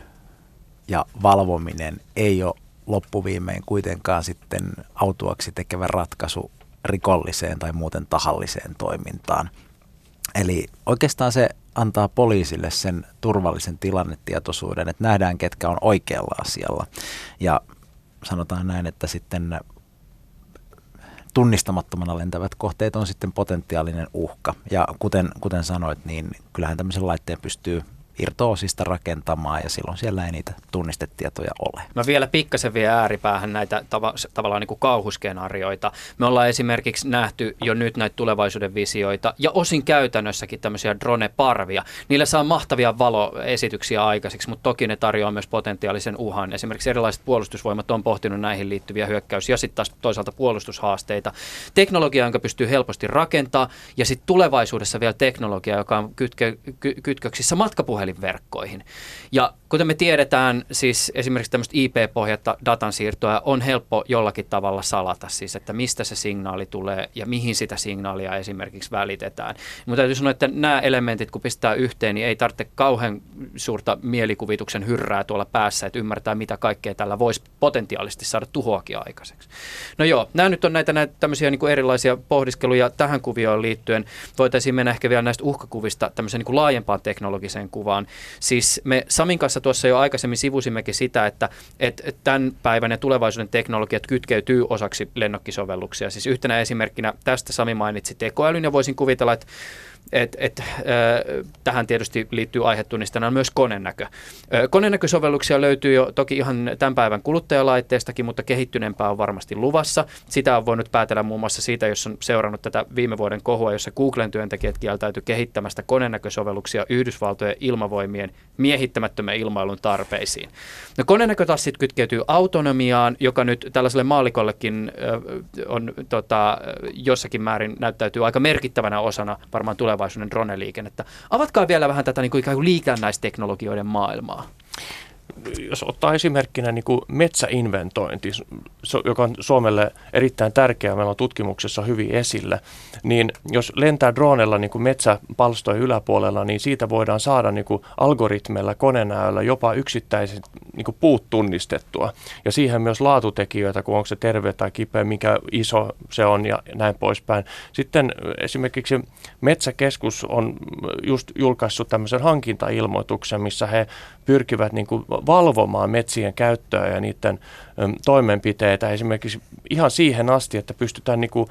ja valvominen ei ole loppuviimein kuitenkaan sitten autuaksi tekevä ratkaisu rikolliseen tai muuten tahalliseen toimintaan. Eli oikeastaan se antaa poliisille sen turvallisen tilannetietoisuuden, että nähdään ketkä on oikealla asialla. Ja sanotaan näin, että sitten tunnistamattomana lentävät kohteet on sitten potentiaalinen uhka. Ja kuten, kuten sanoit, niin kyllähän tämmöisen laitteen pystyy irtoosista rakentamaan ja silloin siellä ei niitä tunnistetietoja ole. Mä vielä pikkasen vielä ääripäähän näitä tav- tavallaan niin kuin kauhuskenaarioita. Me ollaan esimerkiksi nähty jo nyt näitä tulevaisuuden visioita ja osin käytännössäkin tämmöisiä drone-parvia. Niillä saa mahtavia valoesityksiä aikaiseksi, mutta toki ne tarjoaa myös potentiaalisen uhan. Esimerkiksi erilaiset puolustusvoimat on pohtinut näihin liittyviä hyökkäys- ja sitten taas toisaalta puolustushaasteita. Teknologia, jonka pystyy helposti rakentaa ja sitten tulevaisuudessa vielä teknologia, joka on kytke- ky- kytköksissä matkapuhelin puhelinverkkoihin. Ja kuten me tiedetään, siis esimerkiksi tämmöistä IP-pohjatta datansiirtoa on helppo jollakin tavalla salata, siis että mistä se signaali tulee ja mihin sitä signaalia esimerkiksi välitetään. Mutta täytyy sanoa, että nämä elementit kun pistää yhteen, niin ei tarvitse kauhean suurta mielikuvituksen hyrrää tuolla päässä, että ymmärtää mitä kaikkea tällä voisi potentiaalisesti saada tuhoakin aikaiseksi. No joo, nämä nyt on näitä, näitä tämmöisiä niin kuin erilaisia pohdiskeluja tähän kuvioon liittyen. Voitaisiin mennä ehkä vielä näistä uhkakuvista tämmöiseen niin kuin laajempaan teknologiseen kuvaan. Siis me Samin kanssa tuossa jo aikaisemmin sivusimmekin sitä, että, että tämän päivän ja tulevaisuuden teknologiat kytkeytyy osaksi lennokkisovelluksia. Siis yhtenä esimerkkinä tästä Sami mainitsi tekoälyn ja voisin kuvitella, että et, et, äh, tähän tietysti liittyy aihetunnistajana myös konenäkö. Äh, konenäkösovelluksia löytyy jo toki ihan tämän päivän kuluttajalaitteistakin, mutta kehittyneempää on varmasti luvassa. Sitä on voinut päätellä muun muassa siitä, jos on seurannut tätä viime vuoden kohua, jossa Googlen työntekijät kieltäytyi kehittämästä konenäkösovelluksia Yhdysvaltojen ilmavoimien miehittämättömän ilmailun tarpeisiin. No konenäkö taas sitten kytkeytyy autonomiaan, joka nyt tällaiselle maalikollekin äh, on tota, jossakin määrin näyttäytyy aika merkittävänä osana varmaan tulevaisuudessa tulevaisuuden drone-liikennettä. Avatkaa vielä vähän tätä niin kuin ikään kuin liikännäisteknologioiden maailmaa. Jos ottaa esimerkkinä niin kuin metsäinventointi, joka on Suomelle erittäin tärkeää, meillä on tutkimuksessa hyvin esillä, niin jos lentää dronella niin metsäpalstojen yläpuolella, niin siitä voidaan saada niin kuin algoritmeilla, konenäöllä jopa yksittäiset niin kuin puut tunnistettua. Ja siihen myös laatutekijöitä, kun onko se terve tai kipeä, mikä iso se on ja näin poispäin. Sitten esimerkiksi Metsäkeskus on just julkaissut tämmöisen hankintailmoituksen, missä he pyrkivät niin kuin valvomaan metsien käyttöä ja niiden toimenpiteitä esimerkiksi ihan siihen asti, että pystytään niin kuin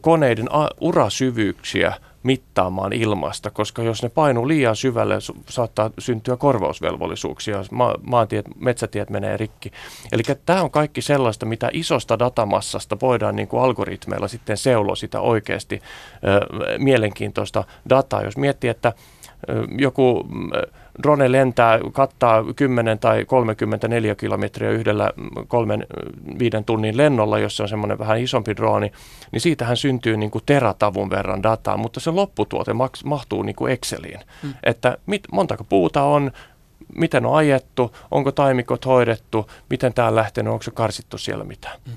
koneiden urasyvyyksiä mittaamaan ilmasta, koska jos ne painuu liian syvälle, saattaa syntyä korvausvelvollisuuksia, ma- maantiet, metsätiet menee rikki. Eli tämä on kaikki sellaista, mitä isosta datamassasta voidaan niin kuin algoritmeilla sitten seuloa sitä oikeasti ö, mielenkiintoista dataa. Jos miettii, että joku drone lentää, kattaa 10 tai 34 kilometriä yhdellä kolmen, viiden tunnin lennolla, jos se on semmoinen vähän isompi drone, niin siitähän syntyy niin kuin teratavun verran dataa, mutta se lopputuote maks, mahtuu niin kuin Exceliin. Hmm. Että mit, montako puuta on, miten on ajettu, onko taimikot hoidettu, miten tämä on lähtenyt, onko se karsittu siellä mitään. Hmm.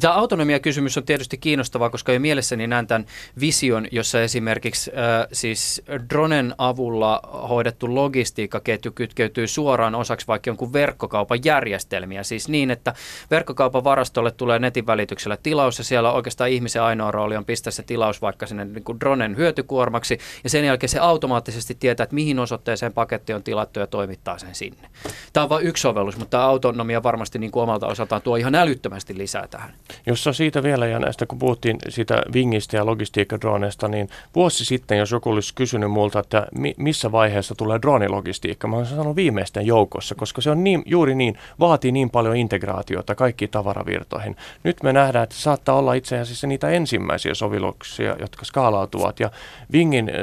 Tämä autonomia-kysymys on tietysti kiinnostava, koska jo mielessäni näen tämän vision, jossa esimerkiksi äh, siis dronen avulla hoidettu logistiikkaketju kytkeytyy suoraan osaksi vaikka jonkun verkkokaupan järjestelmiä. Siis niin, että verkkokaupan varastolle tulee netin välityksellä tilaus ja siellä oikeastaan ihmisen ainoa rooli on pistää se tilaus vaikka sinne niin kuin dronen hyötykuormaksi ja sen jälkeen se automaattisesti tietää, että mihin osoitteeseen paketti on tilattu ja toimittaa sen sinne. Tämä on vain yksi sovellus, mutta autonomia varmasti niin kuin omalta osaltaan tuo ihan älyttömästi lisää tähän. Jossa siitä vielä, ja näistä kun puhuttiin siitä Vingistä ja logistiikkadroneista, niin vuosi sitten, jos joku olisi kysynyt multa, että mi- missä vaiheessa tulee dronilogistiikka, mä olisin sanonut viimeisten joukossa, koska se on niin, juuri niin, vaatii niin paljon integraatiota kaikkiin tavaravirtoihin. Nyt me nähdään, että saattaa olla itse asiassa niitä ensimmäisiä sovelluksia, jotka skaalautuvat, ja Vingin äh,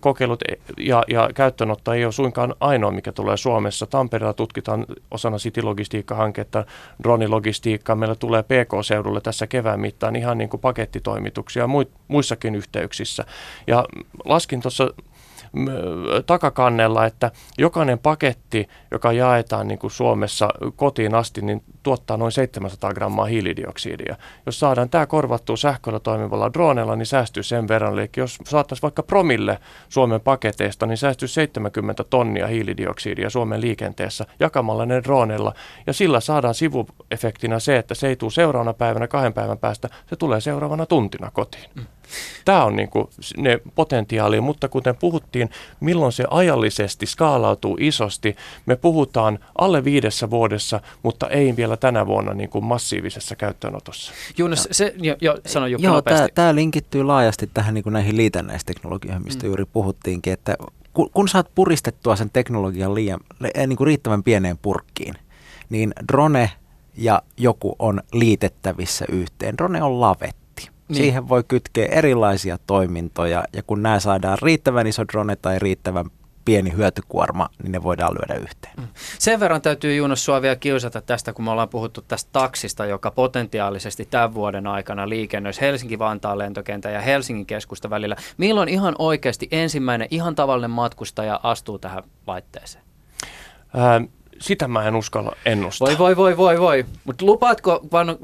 kokeilut ja, ja käyttöönotto ei ole suinkaan ainoa, mikä tulee Suomessa. Tampereella tutkitaan osana City-logistiikka-hanketta dronilogistiikkaa. Meillä tulee PK-seudulle tässä kevään mittaan ihan niin kuin pakettitoimituksia muissakin yhteyksissä. Ja laskin tuossa takakannella, että jokainen paketti, joka jaetaan niin kuin Suomessa kotiin asti, niin tuottaa noin 700 grammaa hiilidioksidia. Jos saadaan tämä korvattua sähköllä toimivalla droonella, niin säästyy sen verran. Eli jos saataisiin vaikka promille Suomen paketeista, niin säästyy 70 tonnia hiilidioksidia Suomen liikenteessä jakamalla ne droonella. Ja sillä saadaan sivuefektinä se, että se ei tule seuraavana päivänä kahden päivän päästä, se tulee seuraavana tuntina kotiin. Mm. Tämä on niin kuin ne potentiaali, mutta kuten puhuttiin, milloin se ajallisesti skaalautuu isosti, me puhutaan alle viidessä vuodessa, mutta ei vielä tänä vuonna niin kuin massiivisessa käyttöönotossa. Jonas, se, jo, jo, sano Jukka Joo, tämä, tämä linkittyy laajasti tähän niin kuin näihin liitännäisteknologioihin, mistä mm. juuri puhuttiinkin, että kun, kun saat puristettua sen teknologian liian, niin kuin riittävän pieneen purkkiin, niin drone ja joku on liitettävissä yhteen. Drone on lavet niin. Siihen voi kytkeä erilaisia toimintoja ja kun nämä saadaan riittävän iso drone tai riittävän pieni hyötykuorma, niin ne voidaan lyödä yhteen. Mm. Sen verran täytyy Juunos sua vielä kiusata tästä, kun me ollaan puhuttu tästä taksista, joka potentiaalisesti tämän vuoden aikana liikennöisi Helsinki-Vantaan lentokentän ja Helsingin keskusta välillä. Milloin ihan oikeasti ensimmäinen ihan tavallinen matkustaja astuu tähän laitteeseen? Ähm, sitä mä en uskalla ennustaa. Voi voi voi voi voi. Mutta lupaatko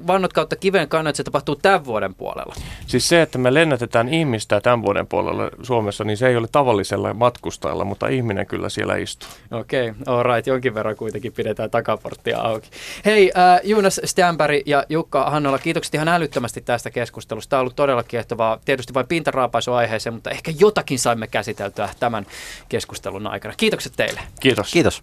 vannot kautta kiven kannat, että se tapahtuu tämän vuoden puolella? Siis se, että me lennätetään ihmistä tämän vuoden puolella Suomessa, niin se ei ole tavallisella matkustajalla, mutta ihminen kyllä siellä istuu. Okei, okay, all right. Jonkin verran kuitenkin pidetään takaporttia auki. Hei, äh, Jonas Stämpäri ja Jukka Hannola, kiitokset ihan älyttömästi tästä keskustelusta. Tämä on ollut todella kiehtovaa. Tietysti vain pintaraapaisu aiheeseen, mutta ehkä jotakin saimme käsiteltyä tämän keskustelun aikana. Kiitokset teille. Kiitos. Kiitos.